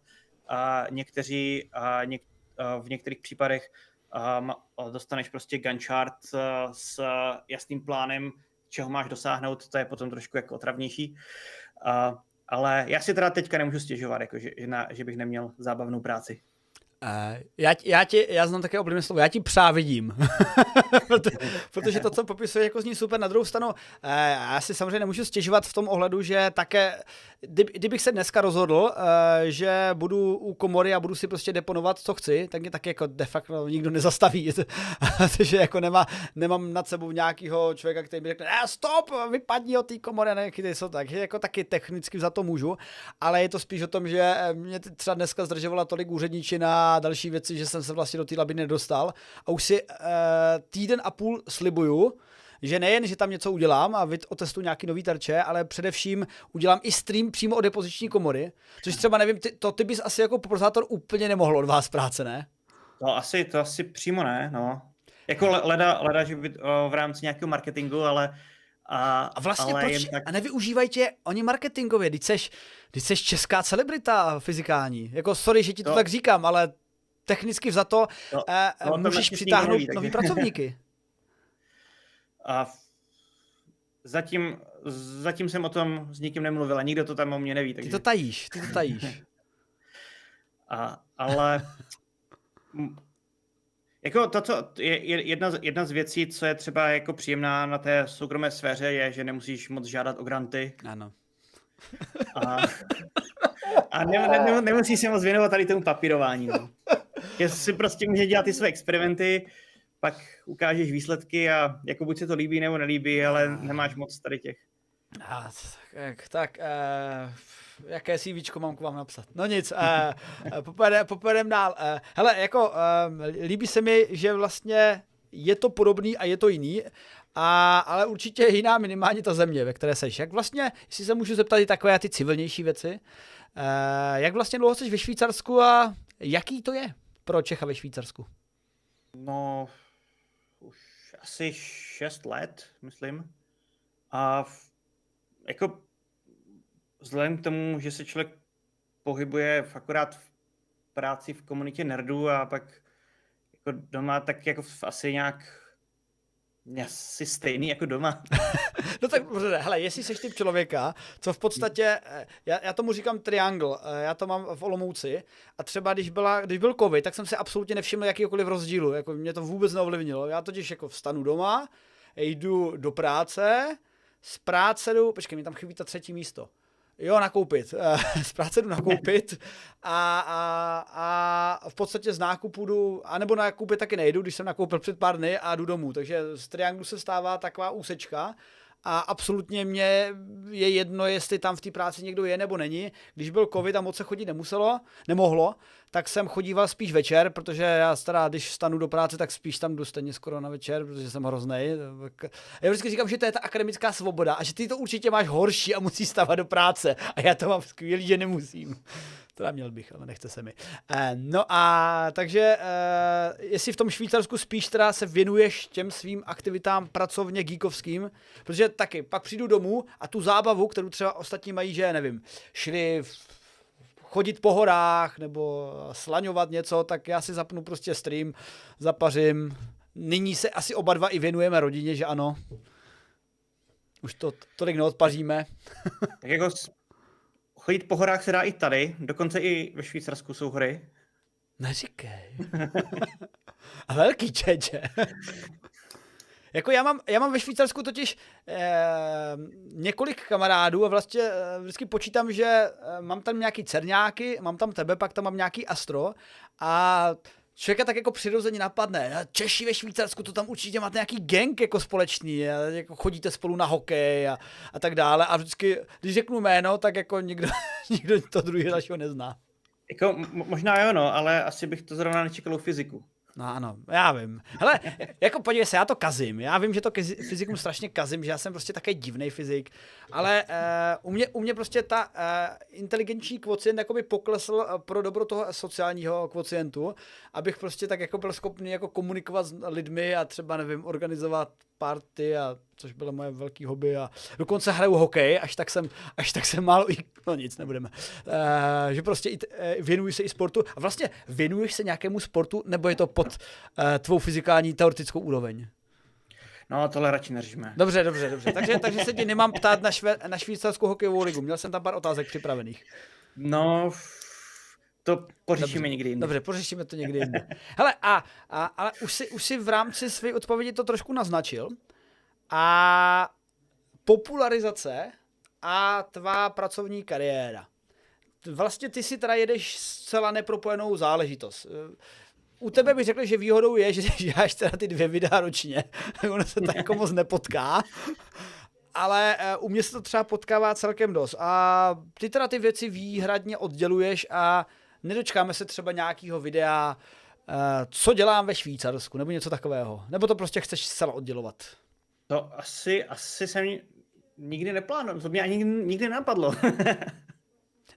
[SPEAKER 2] a někteří a něk, a v některých případech a dostaneš prostě gun chart s jasným plánem, čeho máš dosáhnout, to je potom trošku jako otravnější. A ale já si teda teďka nemůžu stěžovat, jako že, že, na, že bych neměl zábavnou práci.
[SPEAKER 1] Uh, já, já, ti, já znám také oblíbené slovo, já ti přávidím, protože to, co popisuje, jako zní super. Na druhou stranu, uh, já si samozřejmě nemůžu stěžovat v tom ohledu, že také, kdybych se dneska rozhodl, uh, že budu u komory a budu si prostě deponovat, co chci, tak mě taky jako de facto nikdo nezastaví, protože jako nemá, nemám nad sebou nějakého člověka, který mi řekne, eh, stop, vypadni od té komory, ne, jsou tak, že jako taky technicky za to můžu, ale je to spíš o tom, že mě třeba dneska zdržovala tolik úředničina další věci, že jsem se vlastně do té labiny nedostal. A už si uh, týden a půl slibuju, že nejen, že tam něco udělám a otestuju nějaký nový terče, ale především udělám i stream přímo od depoziční komory, což třeba nevím, ty, to ty bys asi jako prozátor úplně nemohl od vás práce, ne?
[SPEAKER 2] To asi, to asi přímo ne, no. Jako leda, leda že by, o, v rámci nějakého marketingu, ale
[SPEAKER 1] a, a vlastně ale proč, tak... a nevyužívají tě oni marketingově, když seš, když seš česká celebrita fyzikální. Jako sorry, že ti to no. tak říkám, ale technicky za to no, eh, no, můžeš přitáhnout neví, nový pracovníky.
[SPEAKER 2] A zatím, zatím jsem o tom s nikým nemluvil a nikdo to tam o mě neví.
[SPEAKER 1] Takže... Ty to tajíš, ty to tajíš.
[SPEAKER 2] a, ale jako to, co je jedna, z, jedna z věcí, co je třeba jako příjemná na té soukromé sféře, je, že nemusíš moc žádat o granty.
[SPEAKER 1] Ano.
[SPEAKER 2] A, a ne, ne, ne, nemusíš se moc věnovat tady tomu papírování. No. Jestli prostě může dělat ty své experimenty, pak ukážeš výsledky a jako buď se to líbí nebo nelíbí, ale nemáš moc tady těch.
[SPEAKER 1] A, tak, tak uh, jaké CV mám k vám napsat? No nic, uh, popojedem, popojedem dál. Uh, hele, jako uh, líbí se mi, že vlastně je to podobný a je to jiný, a, ale určitě jiná minimálně ta země, ve které seš. Jak vlastně, jestli se můžu zeptat i takové ty civilnější věci, uh, jak vlastně dlouho jsi ve Švýcarsku a jaký to je? Pro Čecha ve Švýcarsku?
[SPEAKER 2] No, už asi 6 let, myslím. A v, jako vzhledem k tomu, že se člověk pohybuje v, akorát v práci v komunitě nerdů a pak jako doma, tak jako asi nějak asi stejný jako doma.
[SPEAKER 1] no tak hele, jestli jsi typ člověka, co v podstatě, eh, já, já tomu říkám triangle, eh, já to mám v Olomouci a třeba když, byla, když byl covid, tak jsem si absolutně nevšiml jakýkoliv rozdílu, jako mě to vůbec neovlivnilo. Já totiž jako vstanu doma, jdu do práce, z práce jdu, počkej, mi tam chybí ta třetí místo jo, nakoupit. z práce jdu nakoupit a, a, a v podstatě z nákupu jdu, anebo nakoupit taky nejdu, když jsem nakoupil před pár dny a jdu domů. Takže z trianglu se stává taková úsečka a absolutně mě je jedno, jestli tam v té práci někdo je nebo není. Když byl covid a moc se chodit nemuselo, nemohlo, tak jsem chodíval spíš večer, protože já teda, když stanu do práce, tak spíš tam jdu stejně skoro na večer, protože jsem hrozný. Já vždycky říkám, že to je ta akademická svoboda a že ty to určitě máš horší a musíš stávat do práce. A já to mám skvělý, že nemusím. Teda měl bych, ale nechce se mi. Eh, no a takže, eh, jestli v tom Švýcarsku spíš teda se věnuješ těm svým aktivitám pracovně geekovským, protože taky pak přijdu domů a tu zábavu, kterou třeba ostatní mají, že nevím, šli chodit po horách nebo slaňovat něco, tak já si zapnu prostě stream, zapařím. Nyní se asi oba dva i věnujeme rodině, že ano? Už to tolik neodpaříme.
[SPEAKER 2] tak jako chodit po horách se dá i tady, dokonce i ve Švýcarsku jsou hory.
[SPEAKER 1] Neříkej. A velký čeče. Jako já mám, já mám ve Švýcarsku totiž eh, několik kamarádů a vlastně eh, vždycky počítám, že eh, mám tam nějaký cerňáky, mám tam tebe, pak tam mám nějaký astro a člověka tak jako přirozeně napadne, Češi ve Švýcarsku, to tam určitě máte nějaký gang jako společný, a jako chodíte spolu na hokej a, a tak dále a vždycky, když řeknu jméno, tak jako nikdo, nikdo to druhý dalšího nezná.
[SPEAKER 2] Jako, možná jo, no, ale asi bych to zrovna nečekal u fyziku.
[SPEAKER 1] No ano, já vím. Hele, jako podívej se, já to kazím. Já vím, že to fyzikum strašně kazím, že já jsem prostě takový divný fyzik, ale uh, u, mě, u mě prostě ta uh, inteligenční kvocient jakoby poklesl pro dobro toho sociálního kvocientu, abych prostě tak jako byl schopný jako komunikovat s lidmi a třeba, nevím, organizovat party a což bylo moje velký hobby a dokonce hraju hokej, až tak jsem, až tak jsem málo i, no nic, nebudeme, uh, že prostě i, uh, věnuji se i sportu a vlastně věnuješ se nějakému sportu, nebo je to pod uh, tvou fyzikální teoretickou úroveň?
[SPEAKER 2] No, tohle radši neříme.
[SPEAKER 1] Dobře, dobře, dobře. Takže, takže se ti nemám ptát na, šve, na švýcarskou hokejovou ligu. Měl jsem tam pár otázek připravených.
[SPEAKER 2] No, to pořešíme dobře, někdy
[SPEAKER 1] jinde. Dobře, pořešíme to někdy jinde. Hele, a, a, ale už si, už si v rámci své odpovědi to trošku naznačil. A popularizace a tvá pracovní kariéra. Vlastně ty si teda jedeš zcela nepropojenou záležitost. U tebe bych řekl, že výhodou je, že děláš teda ty dvě videa ročně. ono se to jako moc nepotká. Ale eh, u mě se to třeba potkává celkem dost. A ty teda ty věci výhradně odděluješ a nedočkáme se třeba nějakého videa, uh, co dělám ve Švýcarsku, nebo něco takového. Nebo to prostě chceš zcela oddělovat?
[SPEAKER 2] To asi, asi jsem nikdy neplánoval, to mě ani nikdy napadlo.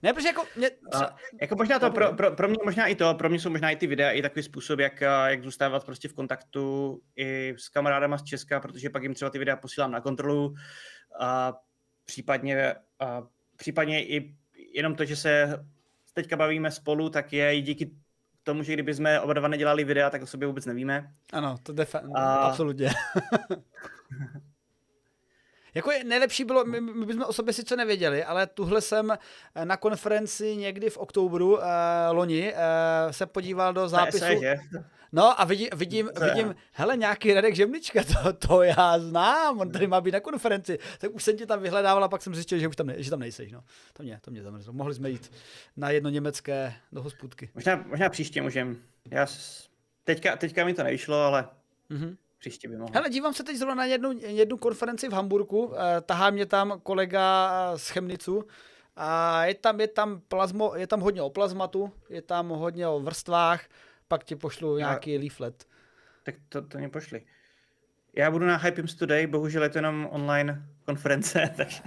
[SPEAKER 1] Ne, protože jako... Mě
[SPEAKER 2] třeba... jako možná to, pro, pro, pro, mě možná i to, pro mě jsou možná i ty videa i takový způsob, jak, jak zůstávat prostě v kontaktu i s kamarádama z Česka, protože pak jim třeba ty videa posílám na kontrolu a případně, a případně i jenom to, že se teďka bavíme spolu, tak je i díky tomu, že kdyby jsme oba dva nedělali videa, tak o sobě vůbec nevíme.
[SPEAKER 1] Ano, to defa- a... absolutně. Jako je, nejlepší bylo, my, my bychom o sobě sice nevěděli, ale tuhle jsem eh, na konferenci někdy v oktobru uh, loni uh, se podíval do zápisu. Ne, No a vidím, vidím, vidím hele, nějaký Radek Žemlička, to, to já znám, on tady má být na konferenci. Tak už jsem tě tam vyhledával a pak jsem zjistil, že už tam, ne, že tam nejseš. No. To mě, to mě zamrzlo. Mohli jsme jít na jedno německé do hospůdky.
[SPEAKER 2] Možná, možná příště můžem. Já teďka, teďka mi to nevyšlo, ale mm-hmm. Příště by mohl.
[SPEAKER 1] Hele, dívám se teď zrovna na jednu, jednu konferenci v Hamburgu. Eh, tahá mě tam kolega z Chemnicu. A je tam, je tam, plazmo, je tam hodně o plazmatu, je tam hodně o vrstvách, pak ti pošlu nějaký Já... leaflet.
[SPEAKER 2] Tak to, to mě pošli. Já budu na Hype Today, bohužel je to jenom online konference, takže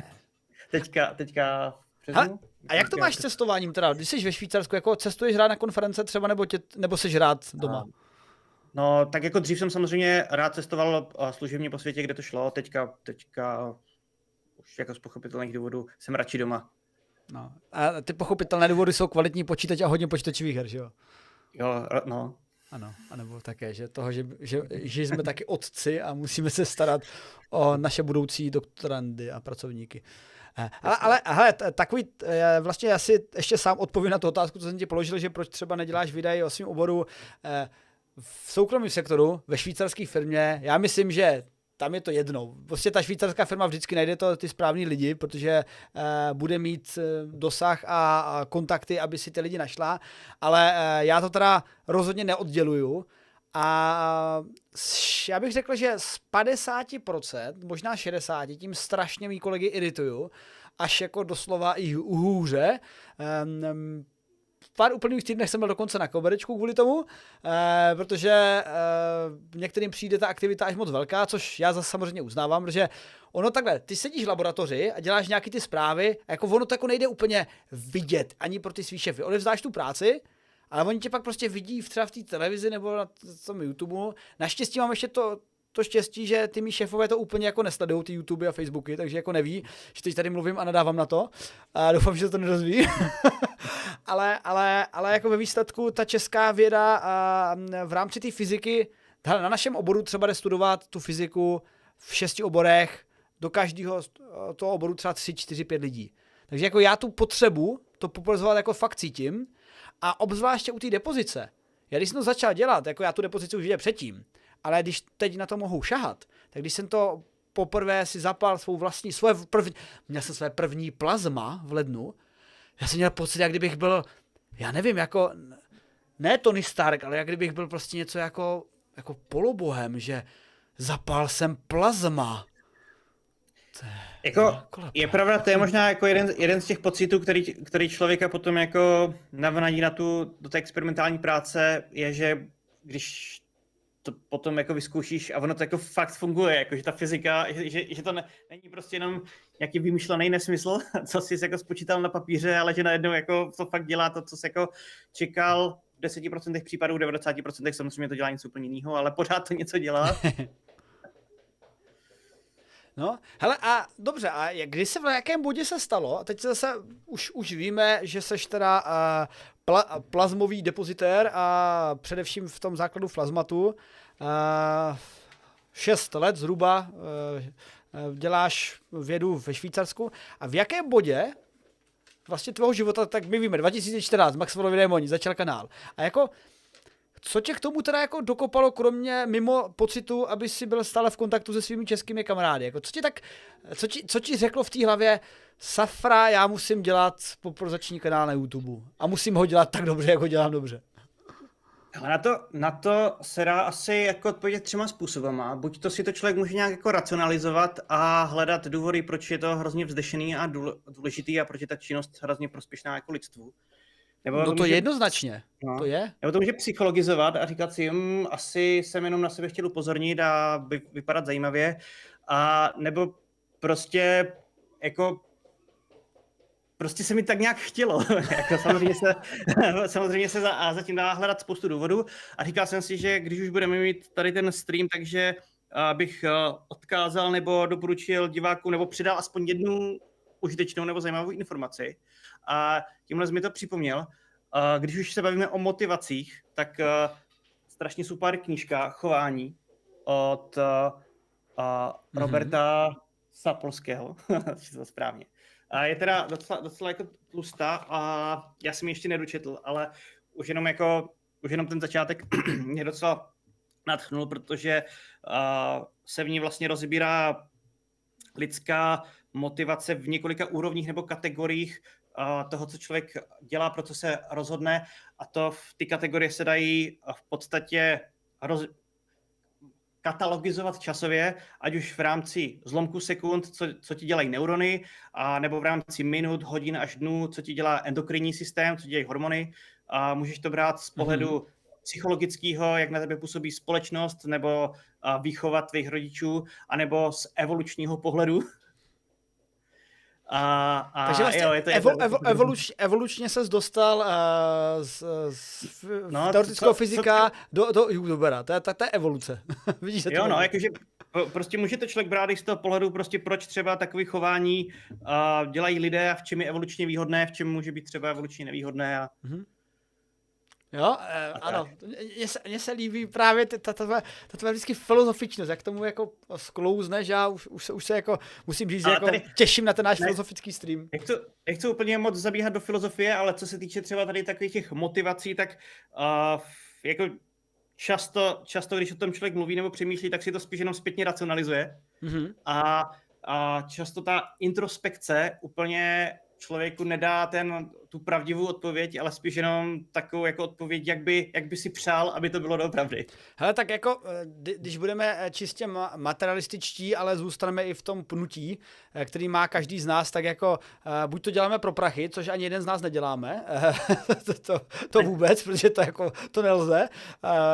[SPEAKER 2] teďka, teďka
[SPEAKER 1] Ha, a jak to máš s cestováním teda? Když jsi ve Švýcarsku, jako cestuješ rád na konference třeba, nebo, tě, nebo jsi rád doma?
[SPEAKER 2] No, no, tak jako dřív jsem samozřejmě rád cestoval služebně po světě, kde to šlo, teďka, teďka už jako z pochopitelných důvodů jsem radši doma.
[SPEAKER 1] No. A ty pochopitelné důvody jsou kvalitní počítač a hodně počítačových her, že jo?
[SPEAKER 2] Jo, no.
[SPEAKER 1] Ano, anebo také, že toho, že, že, že jsme taky otci a musíme se starat o naše budoucí doktorandy a pracovníky. Eh, ale, ale hele, takový, eh, vlastně já si ještě sám odpovím na tu otázku, co jsem ti položil, že proč třeba neděláš videa o svém oboru eh, v soukromém sektoru, ve švýcarské firmě. Já myslím, že tam je to jedno. Prostě ta švýcarská firma vždycky najde to ty správní lidi, protože uh, bude mít uh, dosah a, a kontakty, aby si ty lidi našla, ale uh, já to teda rozhodně neodděluju. A já bych řekl, že z 50%, možná 60%, tím strašně mý kolegy irituju, až jako doslova i hůře. Um, v pár úplných týdnech jsem byl dokonce na koberečku kvůli tomu, eh, protože eh, některým přijde ta aktivita až moc velká, což já zase samozřejmě uznávám, protože ono takhle, ty sedíš v laboratoři a děláš nějaký ty zprávy a jako ono to jako nejde úplně vidět ani pro ty svý šefy. Odevzdáš tu práci, ale oni tě pak prostě vidí třeba v té televizi nebo na tom YouTube. Naštěstí mám ještě to, to štěstí, že ty mý šéfové to úplně jako nesledují, ty YouTube a Facebooky, takže jako neví, že teď tady mluvím a nadávám na to. A doufám, že to nedozví. ale, ale, ale jako ve výsledku ta česká věda a v rámci té fyziky, na našem oboru třeba jde studovat tu fyziku v šesti oborech, do každého toho oboru třeba 3, 4, 5 lidí. Takže jako já tu potřebu to popularizovat jako fakt cítím a obzvláště u té depozice. Já když jsem to začal dělat, jako já tu depozici už viděl předtím, ale když teď na to mohu šahat, tak když jsem to poprvé si zapal svou vlastní, svoje první, měl jsem své první plazma v lednu, já jsem měl pocit, jak kdybych byl, já nevím, jako, ne Tony Stark, ale jak kdybych byl prostě něco jako, jako polobohem, že zapal jsem plazma.
[SPEAKER 2] Jako, je pravda, to je možná jako jeden, jeden z těch pocitů, který, který člověka potom jako navnadí na tu, do té experimentální práce, je, že když to potom jako vyzkoušíš a ono to jako fakt funguje, jako že ta fyzika, že, že, to ne, není prostě jenom nějaký vymyšlený nesmysl, co jsi jako spočítal na papíře, ale že najednou jako to fakt dělá to, co jsi jako čekal v 10% případů, v 90% samozřejmě to dělá něco úplně jiného, ale pořád to něco dělá.
[SPEAKER 1] No, hele, a dobře, a kdy se v jakém bodě se stalo? A teď zase už, už víme, že seš teda uh, pla, plazmový depozitér a především v tom základu plazmatu. Uh, šest let zhruba uh, děláš vědu ve Švýcarsku. A v jakém bodě vlastně tvého života, tak my víme, 2014, Maxwellovi démoni, začal kanál. A jako, co tě k tomu teda jako dokopalo, kromě mimo pocitu, aby si byl stále v kontaktu se svými českými kamarády? Jako, co ti tak, co ti, co ti řeklo v té hlavě, Safra, já musím dělat popularizační kanál na YouTube a musím ho dělat tak dobře, jako dělám dobře.
[SPEAKER 2] Na to, na to se dá asi jako odpovědět třema způsobama. Buď to si to člověk může nějak jako racionalizovat a hledat důvody, proč je to hrozně vzdešený a důležitý a proč je ta činnost hrozně prospěšná jako lidstvu.
[SPEAKER 1] Nebo no to, může, jednoznačně, no, to je.
[SPEAKER 2] Nebo to může psychologizovat a říkat si, hm, asi jsem jenom na sebe chtěl upozornit a vy, vypadat zajímavě. A nebo prostě jako prostě se mi tak nějak chtělo. jako samozřejmě se, samozřejmě se za, a zatím dá hledat spoustu důvodů. A říkal jsem si, že když už budeme mít tady ten stream, takže bych odkázal nebo doporučil divákům nebo přidal aspoň jednu užitečnou nebo zajímavou informaci. A tímhle jsi mi to připomněl. Když už se bavíme o motivacích, tak strašně super knížka Chování od mm-hmm. Roberta Sapolského, to správně. A je teda docela, docela jako tlustá a já jsem ji ještě nedočetl, ale už jenom jako, už jenom ten začátek mě docela nadchnul, protože uh, se v ní vlastně rozbírá lidská motivace v několika úrovních nebo kategoriích toho, co člověk dělá, pro co se rozhodne a to v ty kategorie se dají v podstatě roz, katalogizovat časově, ať už v rámci zlomku sekund, co, co ti dělají neurony, a nebo v rámci minut, hodin až dnů, co ti dělá endokrinní systém, co ti dělají hormony. A můžeš to brát z pohledu mm-hmm. psychologického, jak na tebe působí společnost, nebo výchova tvých rodičů, anebo z evolučního pohledu,
[SPEAKER 1] a, a Takže vlastně jo, je to evo, evo, evoluč, evolučně ses dostal uh, z, z no, teoretického fyzika co, do, do youtubera. To je, to, to je evoluce.
[SPEAKER 2] Vidíš, jo, no, jakože prostě může to člověk brát i z toho pohledu, prostě proč třeba takové chování uh, dělají lidé a v čem je evolučně výhodné, v čem může být třeba evolučně nevýhodné. A... Mm-hmm.
[SPEAKER 1] Jo, eh, ano, mně se, mně se líbí právě ta, ta, ta, ta tvoje vždycky filozofičnost, jak tomu jako sklouzne, že já už, už, se, už se jako, musím říct, jako tady, těším na ten náš ne, filozofický stream.
[SPEAKER 2] Nechci, nechci úplně moc zabíhat do filozofie, ale co se týče třeba tady takových těch motivací, tak uh, jako často, často, když o tom člověk mluví nebo přemýšlí, tak si to spíš jenom zpětně racionalizuje. Mm-hmm. A, a často ta introspekce úplně člověku nedá ten, tu pravdivou odpověď, ale spíš jenom takovou jako odpověď, jak by, jak by si přál, aby to bylo doopravdy.
[SPEAKER 1] Hele, tak jako, eh, když budeme eh, čistě materialističtí, ale zůstaneme i v tom pnutí, eh, který má každý z nás, tak jako buď to děláme pro prachy, což ani jeden z nás neděláme, to, to, to vůbec, protože to jako, to nelze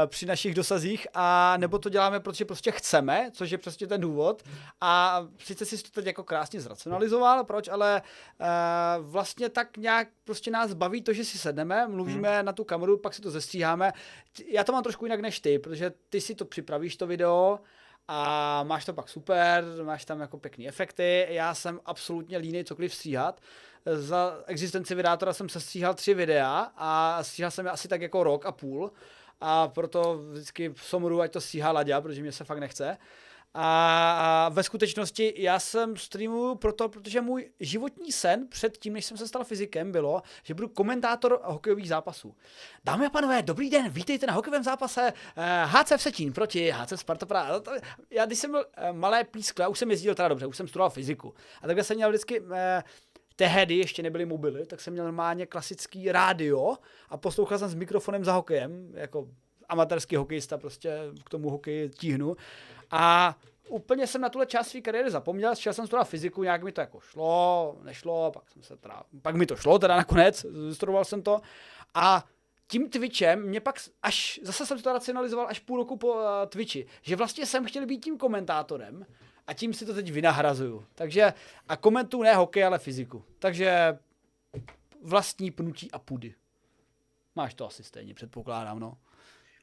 [SPEAKER 1] při našich dosazích, a nebo to děláme, protože prostě chceme, což je přesně ten důvod. A sice si to teď jako krásně zracionalizoval, proč, ale vlastně tak nějak prostě nás baví to, že si sedneme, mluvíme hmm. na tu kameru, pak si to zestříháme. Já to mám trošku jinak než ty, protože ty si to připravíš, to video, a máš to pak super, máš tam jako pěkné efekty. Já jsem absolutně líný cokoliv stříhat. Za existenci vydátora jsem se stříhal tři videa a stříhal jsem je asi tak jako rok a půl. A proto vždycky somoru, ať to stříhá Laďa, protože mě se fakt nechce. A ve skutečnosti já jsem streamuju proto, protože můj životní sen před tím, než jsem se stal fyzikem, bylo, že budu komentátor hokejových zápasů. Dámy a panové, dobrý den, vítejte na hokejovém zápase HC eh, Vsetín proti HC Sparta Praha. Já když jsem byl eh, malé pískle, já už jsem jezdil teda dobře, už jsem studoval fyziku. A takhle jsem měl vždycky eh, tehdy ještě nebyly mobily, tak jsem měl normálně klasický rádio a poslouchal jsem s mikrofonem za hokejem, jako amatérský hokejista, prostě k tomu hokeji tíhnu. A úplně jsem na tuhle část své kariéry zapomněl, šel jsem studovat fyziku, nějak mi to jako šlo, nešlo, pak, jsem se teda, pak mi to šlo teda nakonec, studoval jsem to. A tím Twitchem mě pak až, zase jsem to racionalizoval až půl roku po uh, Twitchi, že vlastně jsem chtěl být tím komentátorem a tím si to teď vynahrazuju. Takže a komentuju ne hokej, ale fyziku. Takže vlastní pnutí a pudy. Máš to asi stejně, předpokládám, no.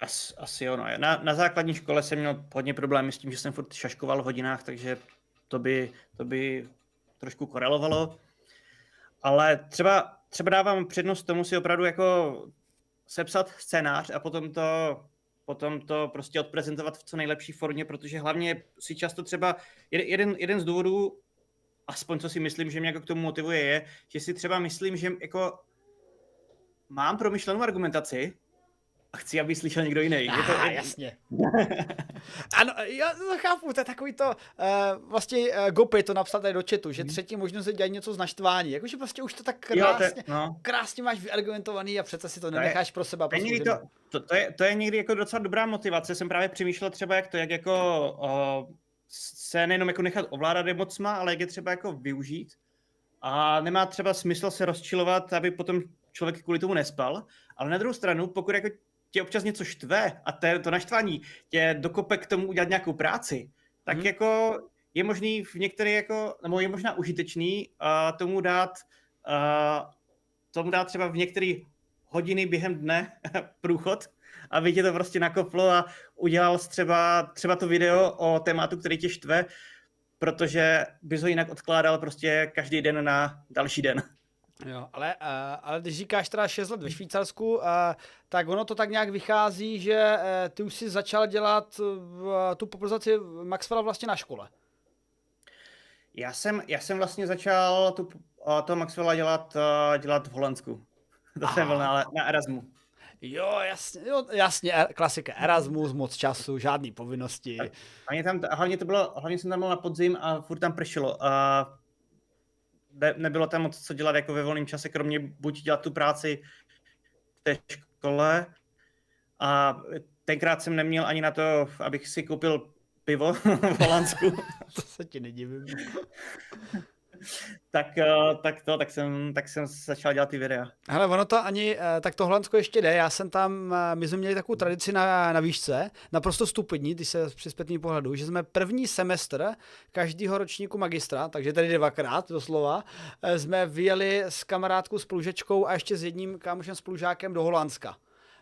[SPEAKER 2] As, asi jo, no. Na, na základní škole jsem měl hodně problémy s tím, že jsem furt šaškoval v hodinách, takže to by, to by trošku korelovalo. Ale třeba, třeba dávám přednost tomu si opravdu jako sepsat scénář a potom to, potom to prostě odprezentovat v co nejlepší formě, protože hlavně si často třeba, jeden, jeden z důvodů, aspoň co si myslím, že mě jako k tomu motivuje, je, že si třeba myslím, že jako mám promyšlenou argumentaci, a chci, aby slyšel někdo jiný.
[SPEAKER 1] Ah, je to, je... jasně. ano, já to chápu, to je takový to, uh, vlastně uh, Gopy to napsal tady do chatu, že hmm. třetí možnost je dělat něco z naštvání. Jakože prostě už to tak krásně, jo, to, no. krásně máš vyargumentovaný a přece si to nenecháš pro sebe.
[SPEAKER 2] To, je, to, to, to, je, to je někdy jako docela dobrá motivace. Jsem právě přemýšlel třeba, jak to, jak jako uh, se nejenom jako nechat ovládat emocma, ale jak je třeba jako využít. A nemá třeba smysl se rozčilovat, aby potom člověk kvůli tomu nespal. Ale na druhou stranu, pokud jako tě občas něco štve a to, to naštvání tě dokope k tomu udělat nějakou práci, tak hmm. jako je možný v některé jako, nebo je možná užitečný uh, tomu dát uh, tomu dát třeba v některé hodiny během dne průchod, aby tě to prostě nakoplo a udělal třeba, třeba to video o tématu, který tě štve, protože bys ho jinak odkládal prostě každý den na další den.
[SPEAKER 1] Jo, ale, uh, ale když říkáš teda 6 let ve Švýcarsku, uh, tak ono to tak nějak vychází, že uh, ty už si začal dělat uh, tu popularizaci Maxwella vlastně na škole.
[SPEAKER 2] Já jsem, já jsem vlastně začal tu, uh, toho Maxwella dělat, uh, dělat v Holandsku. To Aha. jsem byl na, na Erasmu.
[SPEAKER 1] Jo, jasně, jo, jasně, klasika, Erasmus, moc času, žádný povinnosti.
[SPEAKER 2] Hlavně, tam, hlavně, to bylo, hlavně jsem tam byl na podzim a furt tam pršelo. Uh, ne, nebylo tam moc co dělat jako ve volném čase, kromě buď dělat tu práci v té škole a tenkrát jsem neměl ani na to, abych si koupil pivo v Holandsku.
[SPEAKER 1] to se ti nedivím
[SPEAKER 2] tak, eh, tak to, tak jsem, tak jsem začal dělat ty videa.
[SPEAKER 1] Hele, ono to ani, eh, tak to Holandsko ještě jde, já jsem tam, eh, my jsme měli takovou tradici na, na výšce, naprosto stupidní, když se při zpětný pohledu, že jsme první semestr každého ročníku magistra, takže tady dvakrát doslova, jsme vyjeli s kamarádkou, spolužečkou a ještě s jedním kámošem spolužákem do Holandska.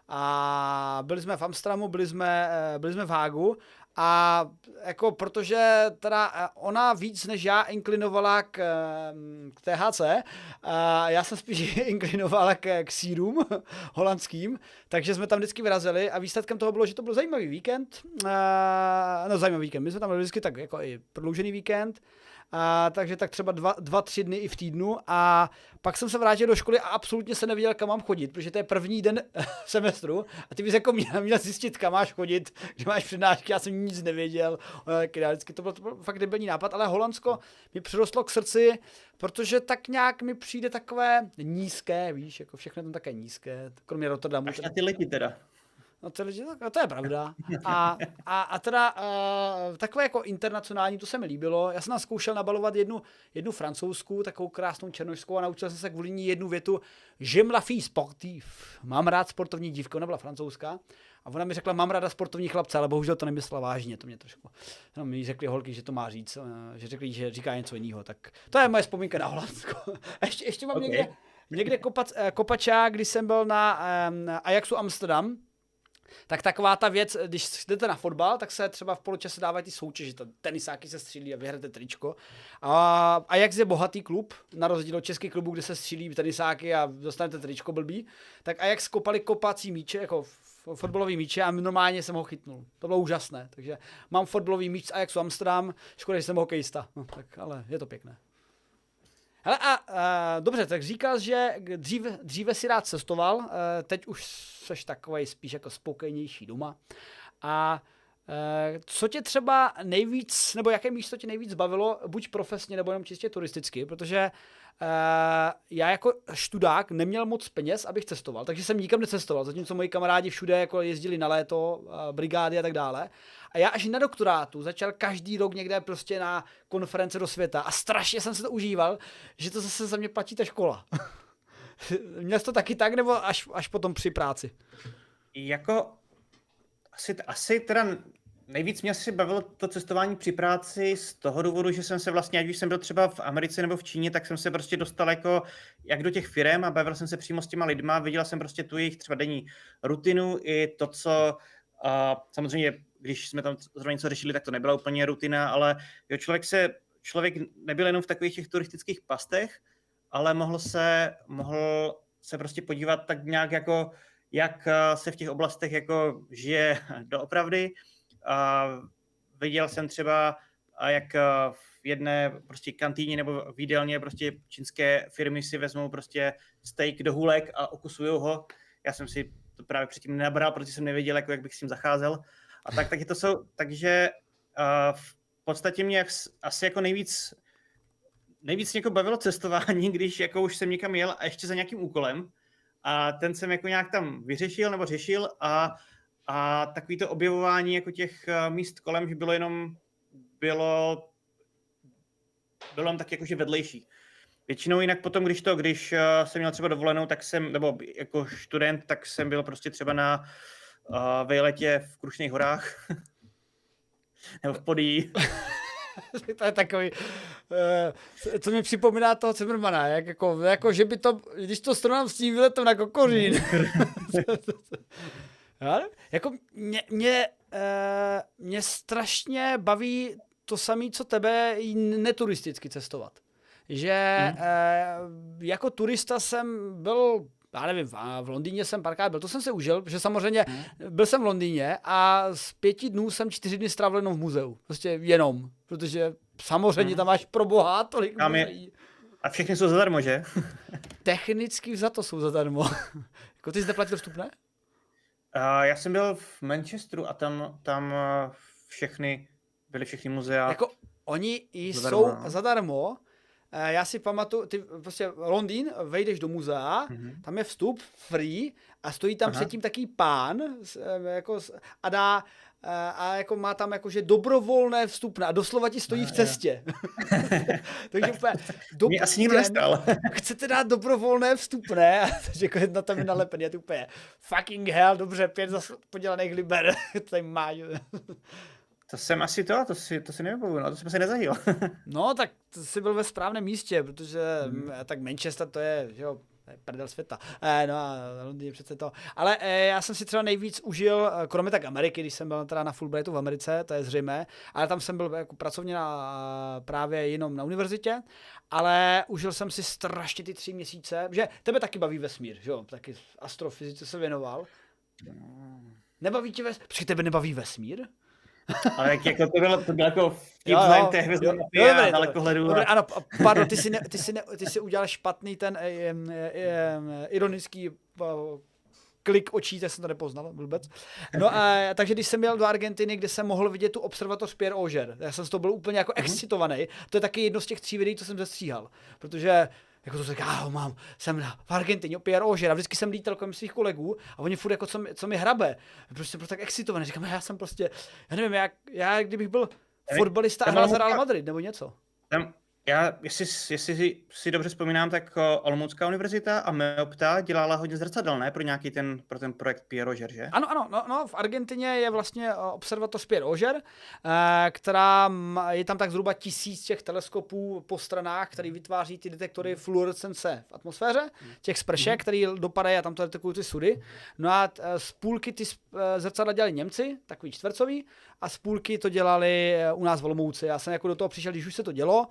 [SPEAKER 1] A byli jsme v Amsterdamu, byli jsme, byli jsme v Hágu a jako protože teda eh, ona víc než já inklinovala k, eh, k THC, a já jsem spíš inklinovala k, k sírům holandským, takže jsme tam vždycky vyrazili a výsledkem toho bylo, že to byl zajímavý víkend, a, no zajímavý víkend, my jsme tam byli vždycky tak jako i prodloužený víkend a, takže tak třeba dva, dva, tři dny i v týdnu a pak jsem se vrátil do školy a absolutně se nevěděl, kam mám chodit, protože to je první den semestru a ty bys jako měl, měl zjistit, kam máš chodit, že máš přednášky, já jsem nic nevěděl, vždycky to byl, to byl fakt debilní nápad, ale Holandsko mi přirostlo k srdci, protože tak nějak mi přijde takové nízké, víš, jako všechno tam také nízké, kromě Rotterdamu.
[SPEAKER 2] Až na ty lidi teda.
[SPEAKER 1] No to, to je pravda. A, a, a teda uh, takové jako internacionální, to se mi líbilo. Já jsem zkoušel nabalovat jednu, jednu francouzskou, takovou krásnou černožskou a naučil jsem se kvůli ní jednu větu. J'aime la fille sportive. Mám rád sportovní dívku, ona byla francouzská. A ona mi řekla, mám ráda sportovní chlapce, ale bohužel to nemyslela vážně, to mě trošku. No, mi řekli holky, že to má říct, eh, že řekli, že říká něco jiného. Tak to je moje vzpomínka na Holandsko. ještě, ještě mám okay. někde, někde kopac, eh, kopačák, když jsem byl na um, Ajaxu Amsterdam, tak taková ta věc, když jdete na fotbal, tak se třeba v poločase dávají ty soutěže, tenisáky se střílí a vyhrajete tričko. A, a jak je bohatý klub, na rozdíl od českých klubů, kde se střílí tenisáky a dostanete tričko blbý, tak a jak skopali kopací míče, jako fotbalový míče a normálně jsem ho chytnul. To bylo úžasné. Takže mám fotbalový míč z Ajaxu Amsterdam, škoda, že jsem hokejista. No, tak ale je to pěkné. Hele a uh, dobře, tak říkal, že dříve, dříve si rád cestoval, uh, teď už seš takový spíš jako spokojenější doma. A uh, co tě třeba nejvíc, nebo jaké místo tě nejvíc bavilo, buď profesně, nebo jenom čistě turisticky, protože uh, já jako študák neměl moc peněz, abych cestoval, takže jsem nikam necestoval, zatímco moji kamarádi všude jako jezdili na léto, uh, brigády a tak dále. A já až na doktorátu začal každý rok někde prostě na konference do světa a strašně jsem se to užíval, že to zase za mě platí ta škola. Měl jsi to taky tak, nebo až, až potom při práci?
[SPEAKER 2] Jako asi, asi teda nejvíc mě asi bavilo to cestování při práci z toho důvodu, že jsem se vlastně, ať už jsem byl třeba v Americe nebo v Číně, tak jsem se prostě dostal jako jak do těch firm a bavil jsem se přímo s těma lidma, viděl jsem prostě tu jejich třeba denní rutinu i to, co uh, samozřejmě když jsme tam zrovna něco řešili, tak to nebyla úplně rutina, ale jo, člověk se, člověk nebyl jenom v takových těch turistických pastech, ale mohl se, mohl se prostě podívat tak nějak jako, jak se v těch oblastech jako žije doopravdy. A viděl jsem třeba, jak eh, v jedné prostě kantýně nebo v jídelně prostě čínské firmy si vezmou prostě steak do hulek a okusují ho. Já jsem si to právě předtím nenabral, protože jsem nevěděl, jako, jak bych s tím zacházel. A tak, taky to jsou, takže uh, v podstatě mě asi jako nejvíc, nejvíc jako bavilo cestování, když jako už jsem někam jel a ještě za nějakým úkolem a ten jsem jako nějak tam vyřešil nebo řešil a, a takový to objevování jako těch míst kolem, že bylo jenom, bylo, bylo jenom tak jakože vedlejší. Většinou jinak potom, když to, když jsem měl třeba dovolenou, tak jsem, nebo jako student, tak jsem byl prostě třeba na uh, vejletě v Krušných horách. Nebo v Podí.
[SPEAKER 1] to je takový, uh, co mi připomíná toho Cimrmana, jak jako, jako, že by to, když to srovnám s tím výletem na Kokořín. Já, jako mě, mě, uh, mě strašně baví to samé, co tebe, neturisticky cestovat. Že hmm. uh, jako turista jsem byl já nevím, v Londýně jsem párkrát byl, to jsem se užil, protože samozřejmě hmm. byl jsem v Londýně a z pěti dnů jsem čtyři dny strávil jenom v muzeu. Prostě jenom, protože samozřejmě hmm. tam máš pro boha tolik
[SPEAKER 2] tam je... A všechny jsou zadarmo, že?
[SPEAKER 1] Technicky za to jsou zadarmo. jako ty zde platil vstupné?
[SPEAKER 2] Uh, já jsem byl v Manchesteru a tam, tam uh, všechny, byly všechny muzea.
[SPEAKER 1] Jako oni zadarmo, jsou no. zadarmo, Eh, já si pamatuju, ty prostě Londýn, vejdeš do muzea, mm-hmm. tam je vstup free a stojí tam Aha. předtím taký pán eh, jako, a dá eh, a jako má tam jakože dobrovolné vstupné a doslova ti stojí v cestě.
[SPEAKER 2] Takže úplně, dobrý asi nikdo nestal.
[SPEAKER 1] chcete dát dobrovolné vstupné? A takže jako jedna tam je nalepený, je to úplně fucking hell, dobře, pět podělaných liber, tady má.
[SPEAKER 2] To jsem asi to, to si, to si nevybavuju, no, to jsem se nezahyl.
[SPEAKER 1] no, tak jsi byl ve správném místě, protože hmm. tak Manchester to je, že jo, prdel světa. Eh, no a Londýn je přece to. Ale eh, já jsem si třeba nejvíc užil, eh, kromě tak Ameriky, když jsem byl teda na Fulbrightu v Americe, to je zřejmé, ale tam jsem byl jako pracovně na, právě jenom na univerzitě, ale užil jsem si strašně ty tři měsíce, že tebe taky baví vesmír, že jo, taky astrofyzice se věnoval. Hmm. Nebaví tě vesmír? Při tebe nebaví vesmír?
[SPEAKER 2] Ale jak, jako to bylo, to bylo jako vtip z té hvězdnopy a dalekohledu.
[SPEAKER 1] Dobré, ano, pardon, ty jsi, ne, ty, jsi ne, ty jsi udělal špatný ten e, e, e, ironický klik očí, tak jsem to nepoznal vůbec. No a takže když jsem měl do Argentiny, kde jsem mohl vidět tu observatoř Pierre Auger, já jsem z toho byl úplně jako mm-hmm. excitovaný. To je taky jedno z těch tří videí, co jsem zestříhal. Protože jako to říká, mám, jsem v Argentině, Pierre Auger, a vždycky jsem lítal kolem svých kolegů a oni furt jako, co mi, co mi hrabe. Prostě jsem prostě tak excitovaný, říkám, já jsem prostě, já nevím, jak, já kdybych byl fotbalista a hrál za Real Madrid nebo něco.
[SPEAKER 2] Tam, já, jestli, jestli si, si dobře vzpomínám, tak Olomoucká univerzita a Meopta dělala hodně zrcadel, ne? Pro nějaký ten, pro ten projekt Pierre Roger, že?
[SPEAKER 1] Ano, ano, no, no v Argentině je vlastně observatoř Pierre Roger, eh, která je tam tak zhruba tisíc těch teleskopů po stranách, který vytváří ty detektory fluorescence v atmosféře, těch spršek, mm. který dopadají a tam to detekují ty sudy. No a eh, z půlky ty eh, zrcadla dělali Němci, takový čtvercový, a z půlky to dělali u nás v Olomouci. Já jsem jako do toho přišel, když už se to dělo,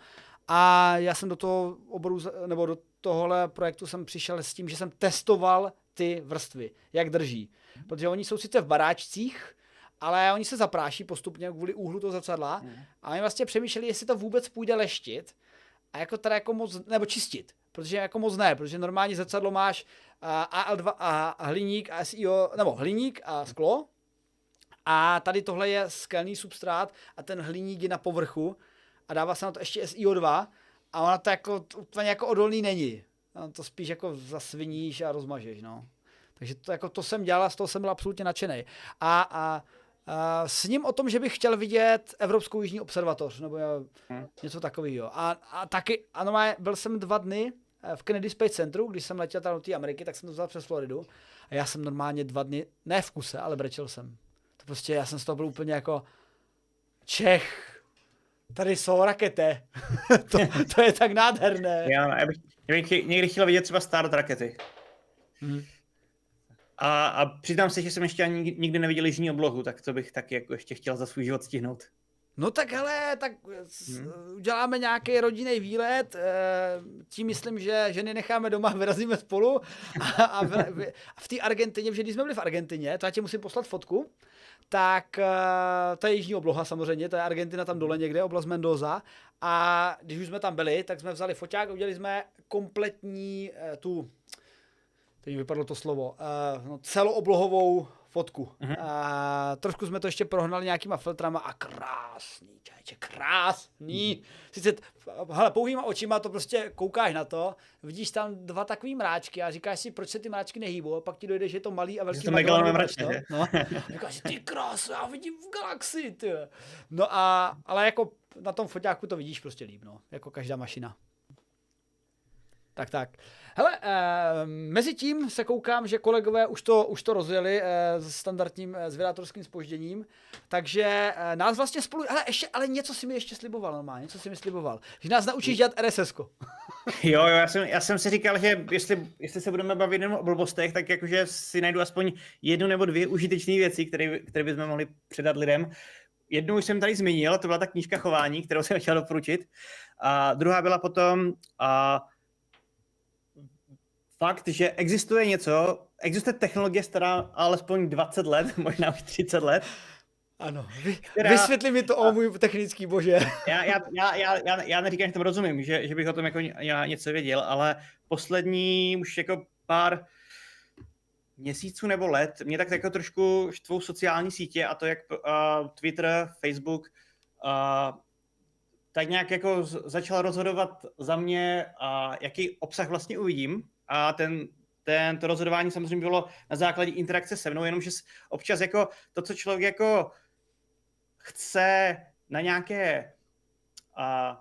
[SPEAKER 1] a já jsem do toho oboru, nebo do tohohle projektu jsem přišel s tím, že jsem testoval ty vrstvy, jak drží. Protože oni jsou sice v baráčcích, ale oni se zapráší postupně kvůli úhlu toho zrcadla hmm. a oni vlastně přemýšleli, jestli to vůbec půjde leštit a jako teda jako moc, nebo čistit, protože jako moc ne, protože normálně zrcadlo máš AL2 a hliník a SIO, nebo hliník a sklo a tady tohle je skelný substrát a ten hliník je na povrchu a dává se na to ještě SIO2 a ona to jako úplně jako odolný není. No, to spíš jako zasviníš a rozmažeš, no. Takže to, jako to jsem dělal a z toho jsem byl absolutně nadšený. A, a, a s ním o tom, že bych chtěl vidět Evropskou jižní observatoř, nebo hmm. něco takového. A, a taky, ano, byl jsem dva dny eh, v Kennedy Space Centru, když jsem letěl tam do té Ameriky, tak jsem to vzal přes Floridu. A já jsem normálně dva dny, ne v kuse, ale brečel jsem. To prostě, já jsem z toho byl úplně jako Čech, Tady jsou rakety. to, to je tak nádherné.
[SPEAKER 2] Já, já, bych, já bych někdy chtěl vidět třeba start rakety. Hmm. A, a přiznám se, že jsem ještě ani nikdy neviděl jižní oblohu, tak to bych taky jako ještě chtěl za svůj život stihnout.
[SPEAKER 1] No tak hele, tak hmm. uděláme nějaký rodinný výlet, eh, tím myslím, že ženy necháme doma, vyrazíme spolu a, a v, v, v té Argentině, protože když jsme byli v Argentině, to já ti musím poslat fotku, tak uh, to je jižní obloha samozřejmě, to je Argentina tam dole někde, oblast Mendoza. A když už jsme tam byli, tak jsme vzali foťák a udělali jsme kompletní uh, tu, teď vypadlo to slovo, uh, no, celooblohovou fotku. A trošku jsme to ještě prohnali nějakýma filtrama a krásný, čajče, krásný. Sice, hele, pouhýma očima to prostě koukáš na to, vidíš tam dva takový mráčky a říkáš si, proč se ty mráčky nehýbou, a pak ti dojde, že je to malý a velký
[SPEAKER 2] to megalonové mráčky,
[SPEAKER 1] no? no. říkáš si, ty krás, já vidím v galaxii, ty. No a, ale jako na tom foťáku to vidíš prostě líp, no, jako každá mašina. Tak, tak. Hele, eh, mezi tím se koukám, že kolegové už to, už to rozjeli eh, s standardním eh, zvědátorským spožděním, takže eh, nás vlastně spolu, ale, ještě, ale něco si mi ještě sliboval normálně, něco si mi sliboval, že nás naučíš dělat RSS. -ko.
[SPEAKER 2] jo, jo, já jsem, já jsem si říkal, že jestli, jestli se budeme bavit jenom o blbostech, tak jakože si najdu aspoň jednu nebo dvě užitečné věci, které, které bychom mohli předat lidem. Jednu už jsem tady zmínil, to byla ta knížka chování, kterou jsem chtěl doporučit. A druhá byla potom a fakt, že existuje něco, existuje technologie stará alespoň 20 let, možná už 30 let.
[SPEAKER 1] Ano, Vy, která... vysvětli mi to, o můj technický bože.
[SPEAKER 2] Já, já, já, já, já neříkám, že to rozumím, že, že bych o tom jako něco věděl, ale poslední už jako pár měsíců nebo let mě tak jako trošku štvou sociální sítě a to jak uh, Twitter, Facebook, uh, tak nějak jako začal rozhodovat za mě, uh, jaký obsah vlastně uvidím a ten, ten, to rozhodování samozřejmě bylo na základě interakce se mnou, jenomže občas jako to, co člověk jako chce na nějaké a,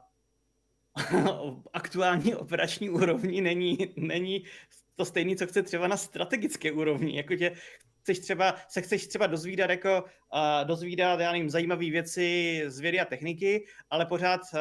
[SPEAKER 2] aktuální operační úrovni není, není to stejné, co chce třeba na strategické úrovni. Jako tě, chceš třeba, se chceš třeba dozvídat jako uh, dozvídat, já nevím, zajímavé věci z vědy a techniky, ale pořád uh,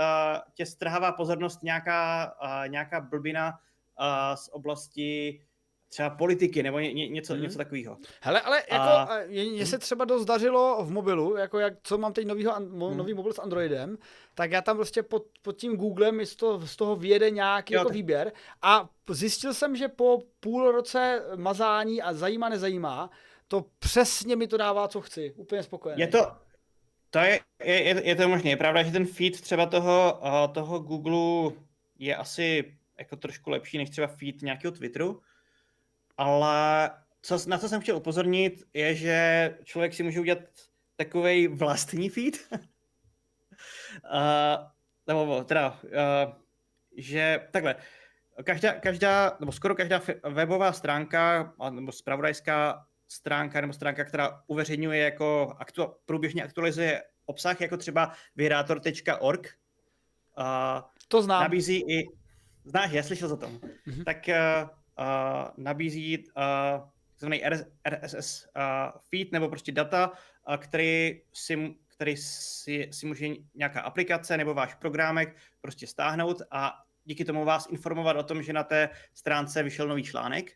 [SPEAKER 2] tě strhává pozornost nějaká, uh, nějaká blbina uh, z oblasti třeba politiky nebo ně, ně, něco, hmm. něco takového.
[SPEAKER 1] Hele, ale jako a... mně se třeba dost dařilo v mobilu, jako jak, co mám teď novýho, hmm. nový mobil s Androidem, tak já tam prostě pod, pod tím Googlem z toho, z toho vyjede nějaký jo, jako tak. výběr a zjistil jsem, že po půl roce mazání a zajímá, nezajímá, to přesně mi to dává, co chci. Úplně spokojený.
[SPEAKER 2] Je to, To je, je, je to možné. Je pravda, že ten feed třeba toho, uh, toho Google je asi jako trošku lepší než třeba feed nějakého Twitteru, ale co, na co jsem chtěl upozornit, je, že člověk si může udělat takový vlastní feed. uh, nebo teda, uh, že takhle, každá, každá, nebo skoro každá webová stránka, nebo spravodajská stránka, nebo stránka, která uveřejňuje jako aktu, průběžně aktualizuje obsah, jako třeba vyhrátor.org, uh,
[SPEAKER 1] to znám.
[SPEAKER 2] nabízí i, znáš, já slyšel za tom, mm-hmm. tak uh, uh, nabízí uh, takzvaný RSS uh, feed nebo prostě data, uh, který si který si, si může nějaká aplikace nebo váš programek prostě stáhnout a díky tomu vás informovat o tom, že na té stránce vyšel nový článek.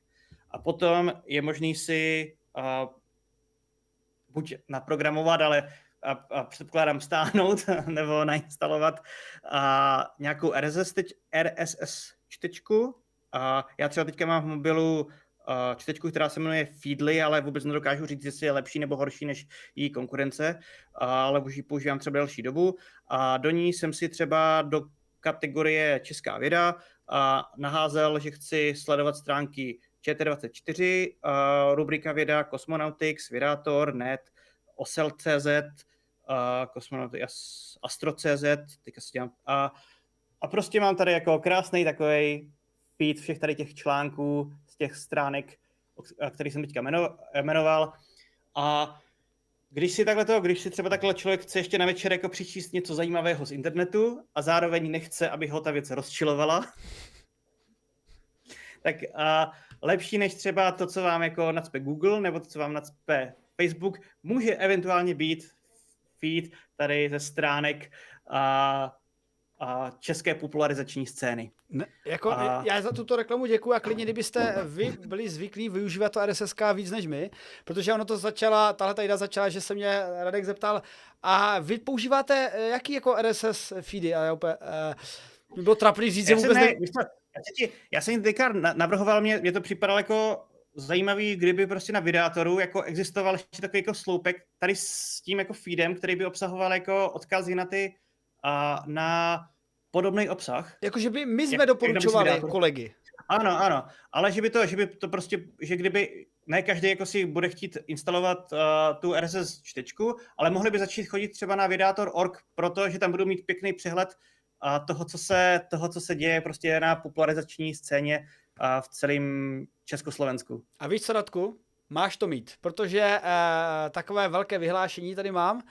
[SPEAKER 2] A potom je možný si uh, buď naprogramovat, ale a, a předpokládám stáhnout nebo nainstalovat a nějakou RSS, teď, RSS čtečku. A já třeba teďka mám v mobilu čtečku, která se jmenuje Feedly, ale vůbec nedokážu říct, jestli je lepší nebo horší než její konkurence, ale už ji používám třeba delší dobu. A do ní jsem si třeba do kategorie Česká věda a naházel, že chci sledovat stránky ČT24, rubrika věda, Cosmonautics, Vědátor, Net, Osel.cz, Cosmonautics, Astro.cz, teďka si dělám, a, a prostě mám tady jako krásný takový feed všech tady těch článků z těch stránek, který jsem teďka jmenoval. A když si takhle to, když si třeba takhle člověk chce ještě na večer jako přičíst něco zajímavého z internetu a zároveň nechce, aby ho ta věc rozčilovala, tak a lepší než třeba to, co vám jako nacpe Google nebo to, co vám nacpe Facebook, může eventuálně být feed tady ze stránek a a české popularizační scény.
[SPEAKER 1] Ne, jako, a... Já za tuto reklamu děkuji a klidně, kdybyste vy byli zvyklí využívat to RSS víc než my, protože ono to začala, tahle ta začala, že se mě Radek zeptal, a vy používáte eh, jaký jako RSS feedy? A já úplně, uh, bylo trapný říct, že vůbec ne... ne...
[SPEAKER 2] Já, já jsem teďka navrhoval, mě, mě to připadalo jako zajímavý, kdyby prostě na videátoru jako existoval ještě takový jako sloupek tady s tím jako feedem, který by obsahoval jako odkazy na ty a na podobný obsah.
[SPEAKER 1] Jakože by my jsme jak, doporučovali jak kolegy.
[SPEAKER 2] Ano, ano, ale že by to, že by to prostě, že kdyby ne každý jako si bude chtít instalovat uh, tu RSS čtečku, ale mohli by začít chodit třeba na vydátor.org, protože tam budou mít pěkný přehled uh, toho, co se, toho, co se děje prostě na popularizační scéně uh, v celém Československu.
[SPEAKER 1] A víš co, Radku? Máš to mít, protože uh, takové velké vyhlášení tady mám. Uh,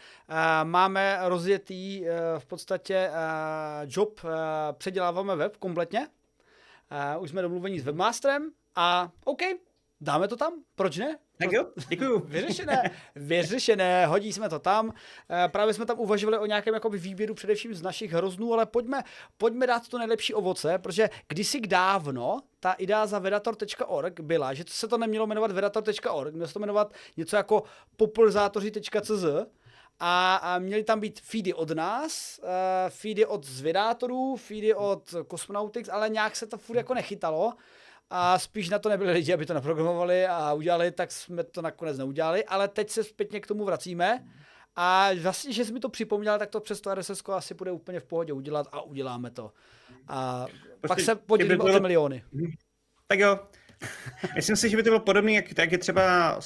[SPEAKER 1] máme rozjetý uh, v podstatě uh, job, uh, předěláváme web kompletně. Uh, už jsme domluveni s webmasterem a OK, dáme to tam, proč ne?
[SPEAKER 2] Tak jo, děkuju.
[SPEAKER 1] Vyřešené, vyřešené, hodí jsme to tam. Eh, právě jsme tam uvažovali o nějakém jakoby výběru především z našich hroznů, ale pojďme, pojďme dát to nejlepší ovoce, protože kdysi dávno ta idea za vedator.org byla, že se to nemělo jmenovat vedator.org, mělo se to jmenovat něco jako popularizátoři.cz, a, a měly tam být feedy od nás, uh, feedy od zvědátorů, feedy od Cosmonautics, ale nějak se to furt jako nechytalo a spíš na to nebyli lidi, aby to naprogramovali a udělali, tak jsme to nakonec neudělali, ale teď se zpětně k tomu vracíme. A vlastně, že jsi mi to připomněl, tak to přes to RSS asi bude úplně v pohodě udělat a uděláme to. A prostě, pak se podělíme o ty miliony. Mhm.
[SPEAKER 2] Tak jo. Myslím si, že by to bylo podobné, jak, jak je třeba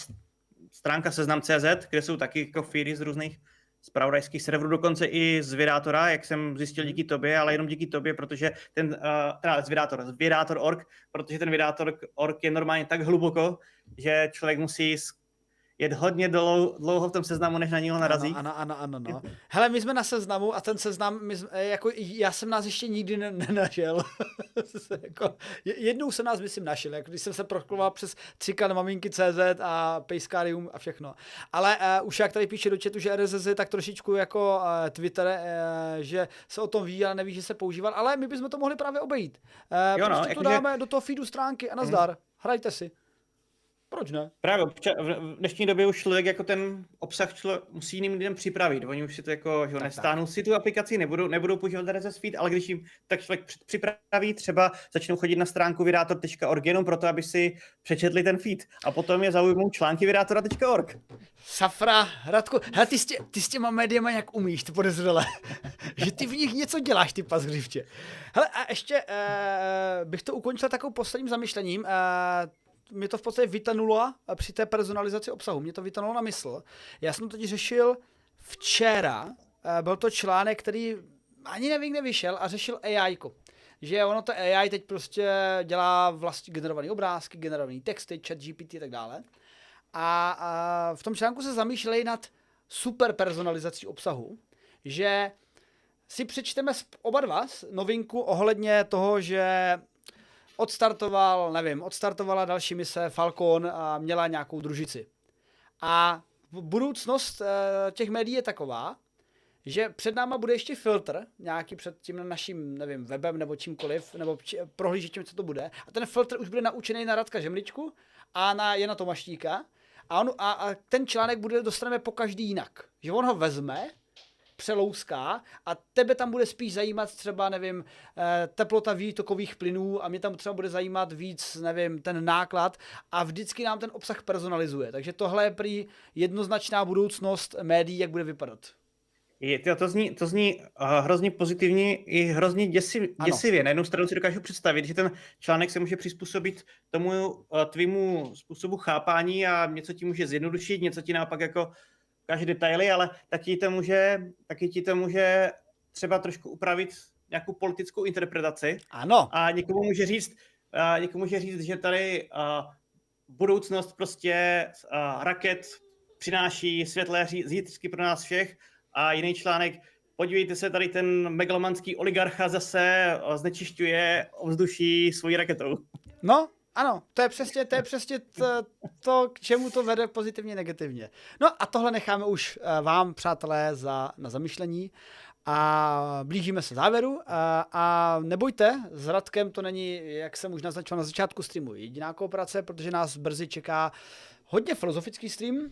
[SPEAKER 2] stránka seznam.cz, kde jsou taky jako feedy z různých zpravodajských serverů, dokonce i z Vydátora, jak jsem zjistil díky tobě, ale jenom díky tobě, protože ten, uh, teda z Vydátor, z Vydátor.org, protože ten Vydátor.org je normálně tak hluboko, že člověk musí jet hodně dlouho, dlouho v tom seznamu, než na něho narazí.
[SPEAKER 1] Ano, ano, ano, ano. No. Hele, my jsme na seznamu a ten seznam, my jsme, eh, jako, já jsem nás ještě nikdy ne, nenašel. jako, jednou jsem nás, myslím, našel, jako, když jsem se prokloval přes třikan maminky CZ a Pejskarium a všechno. Ale uh, už jak tady píše do chatu, že RSS je tak trošičku jako uh, Twitter, uh, že se o tom ví, ale neví, že se používal, ale my bychom to mohli právě obejít. Uh, jo, no, prostě to dáme že... do toho feedu stránky a nazdar. Hmm. Hrajte si. Proč ne?
[SPEAKER 2] Právě v dnešní době už člověk jako ten obsah člo, musí jiným lidem připravit. Oni už si to jako, že nestáhnou si tu aplikaci, nebudou, nebudou používat RSS feed, ale když jim tak člověk připraví, třeba začnou chodit na stránku vydátor.org jenom proto, aby si přečetli ten feed a potom je zaujmou články vydátora.org.
[SPEAKER 1] Safra, Radku, hele, ty s, tě, ty s těma médiama jak umíš, ty podezřele, že ty v nich něco děláš, ty pasgřivče. Hele, a ještě uh, bych to ukončil takovou posledním zamyšlením. Uh, mě to v podstatě vytanulo při té personalizaci obsahu. Mě to vytanulo na mysl. Já jsem to teď řešil včera. Eh, byl to článek, který ani nevím, kde vyšel a řešil AI. Že ono to AI teď prostě dělá vlastně generované obrázky, generované texty, chat GPT a tak dále. A, v tom článku se zamýšleli nad super personalizací obsahu, že si přečteme oba dva novinku ohledně toho, že odstartoval, nevím, odstartovala další mise Falcon a měla nějakou družici. A budoucnost uh, těch médií je taková, že před náma bude ještě filtr, nějaký před tím naším, nevím, webem nebo čímkoliv, nebo či, prohlížečem, co to bude. A ten filtr už bude naučený na Radka Žemličku a na Jana Tomaštíka. A, on, a, a ten článek bude dostaneme po každý jinak. Že on ho vezme, přelouská a tebe tam bude spíš zajímat třeba, nevím, eh, teplota výtokových plynů a mě tam třeba bude zajímat víc, nevím, ten náklad a vždycky nám ten obsah personalizuje. Takže tohle je prý jednoznačná budoucnost médií, jak bude vypadat.
[SPEAKER 2] Je, to, zní, to zní uh, hrozně pozitivní i hrozně děsiv, děsivě. Na jednu stranu si dokážu představit, že ten článek se může přizpůsobit tomu uh, tvýmu způsobu chápání a něco ti může zjednodušit, něco ti naopak jako ukáže detaily, ale taky to může, taky ti to může třeba trošku upravit nějakou politickou interpretaci.
[SPEAKER 1] Ano.
[SPEAKER 2] A někomu může říct, a někomu může říct, že tady a, budoucnost prostě a, raket přináší světlé zítřky pro nás všech a jiný článek, podívejte se, tady ten megalomanský oligarcha zase znečišťuje ovzduší svojí raketou.
[SPEAKER 1] No, ano, to je přesně, to, je přesně to, to, k čemu to vede pozitivně, negativně. No a tohle necháme už eh, vám, přátelé, za, na zamyšlení a blížíme se závěru a, a nebojte, s Radkem to není, jak jsem už naznačoval na začátku streamu, jediná kooperace, protože nás brzy čeká hodně filozofický stream,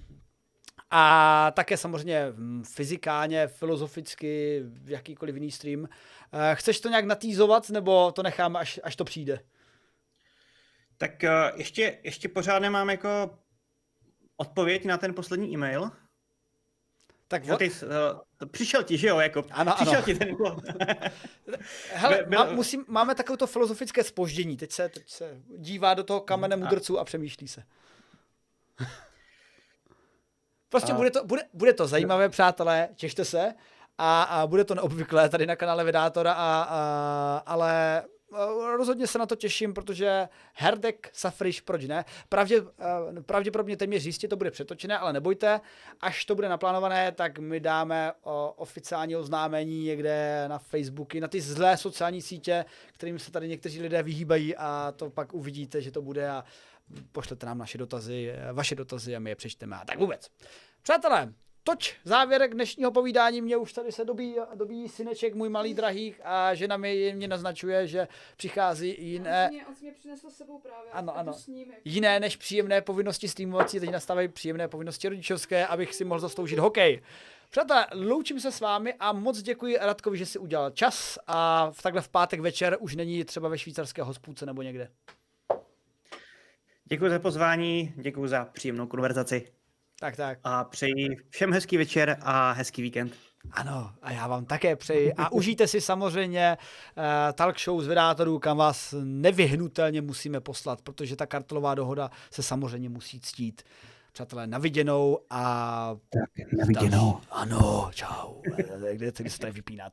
[SPEAKER 1] a také samozřejmě fyzikálně, filozoficky, jakýkoliv jiný stream. Eh, chceš to nějak natýzovat, nebo to necháme, až, až to přijde?
[SPEAKER 2] Tak uh, ještě, ještě pořád nemám jako odpověď na ten poslední e-mail. Tak what? ty, uh, přišel ti, že jo? Jako,
[SPEAKER 1] ano,
[SPEAKER 2] přišel
[SPEAKER 1] ano.
[SPEAKER 2] ti ten
[SPEAKER 1] Hele, Byl... má, musím, máme takové to filozofické spoždění. Teď se, teď se dívá do toho kamene mudrců a přemýšlí se. prostě a... bude, to, bude, bude to zajímavé, přátelé, těšte se. A, a bude to neobvyklé tady na kanále Vydátora, a, a, ale Eh, rozhodně se na to těším, protože Herdek Safriš, proč ne? Pravdě, eh, pravděpodobně téměř jistě to bude přetočené, ale nebojte, až to bude naplánované, tak my dáme oficiální oznámení někde na Facebooky, na ty zlé sociální sítě, kterým se tady někteří lidé vyhýbají a to pak uvidíte, že to bude a pošlete nám naše dotazy, eh, vaše dotazy a my je přečteme a tak vůbec. Přátelé, toč závěrek dnešního povídání. Mě už tady se dobí, dobí syneček můj malý drahých a žena mi mě naznačuje, že přichází jiné...
[SPEAKER 3] On mě, on mě přinesl s sebou právě.
[SPEAKER 1] Ano, ano. Jiné než příjemné povinnosti streamovací, teď nastávají příjemné povinnosti rodičovské, abych si mohl zasloužit hokej. Přátelé, loučím se s vámi a moc děkuji Radkovi, že si udělal čas a v takhle v pátek večer už není třeba ve švýcarské hospůdce nebo někde.
[SPEAKER 2] Děkuji za pozvání, děkuji za příjemnou konverzaci.
[SPEAKER 1] Tak, tak.
[SPEAKER 2] A přeji všem hezký večer a hezký víkend.
[SPEAKER 1] Ano, a já vám také přeji. A užijte si samozřejmě uh, talk show z vydátorů, kam vás nevyhnutelně musíme poslat, protože ta kartelová dohoda se samozřejmě musí ctít. Přátelé, naviděnou a...
[SPEAKER 2] Tak, naviděnou.
[SPEAKER 1] Ano, čau. Kde se tady vypíná tady?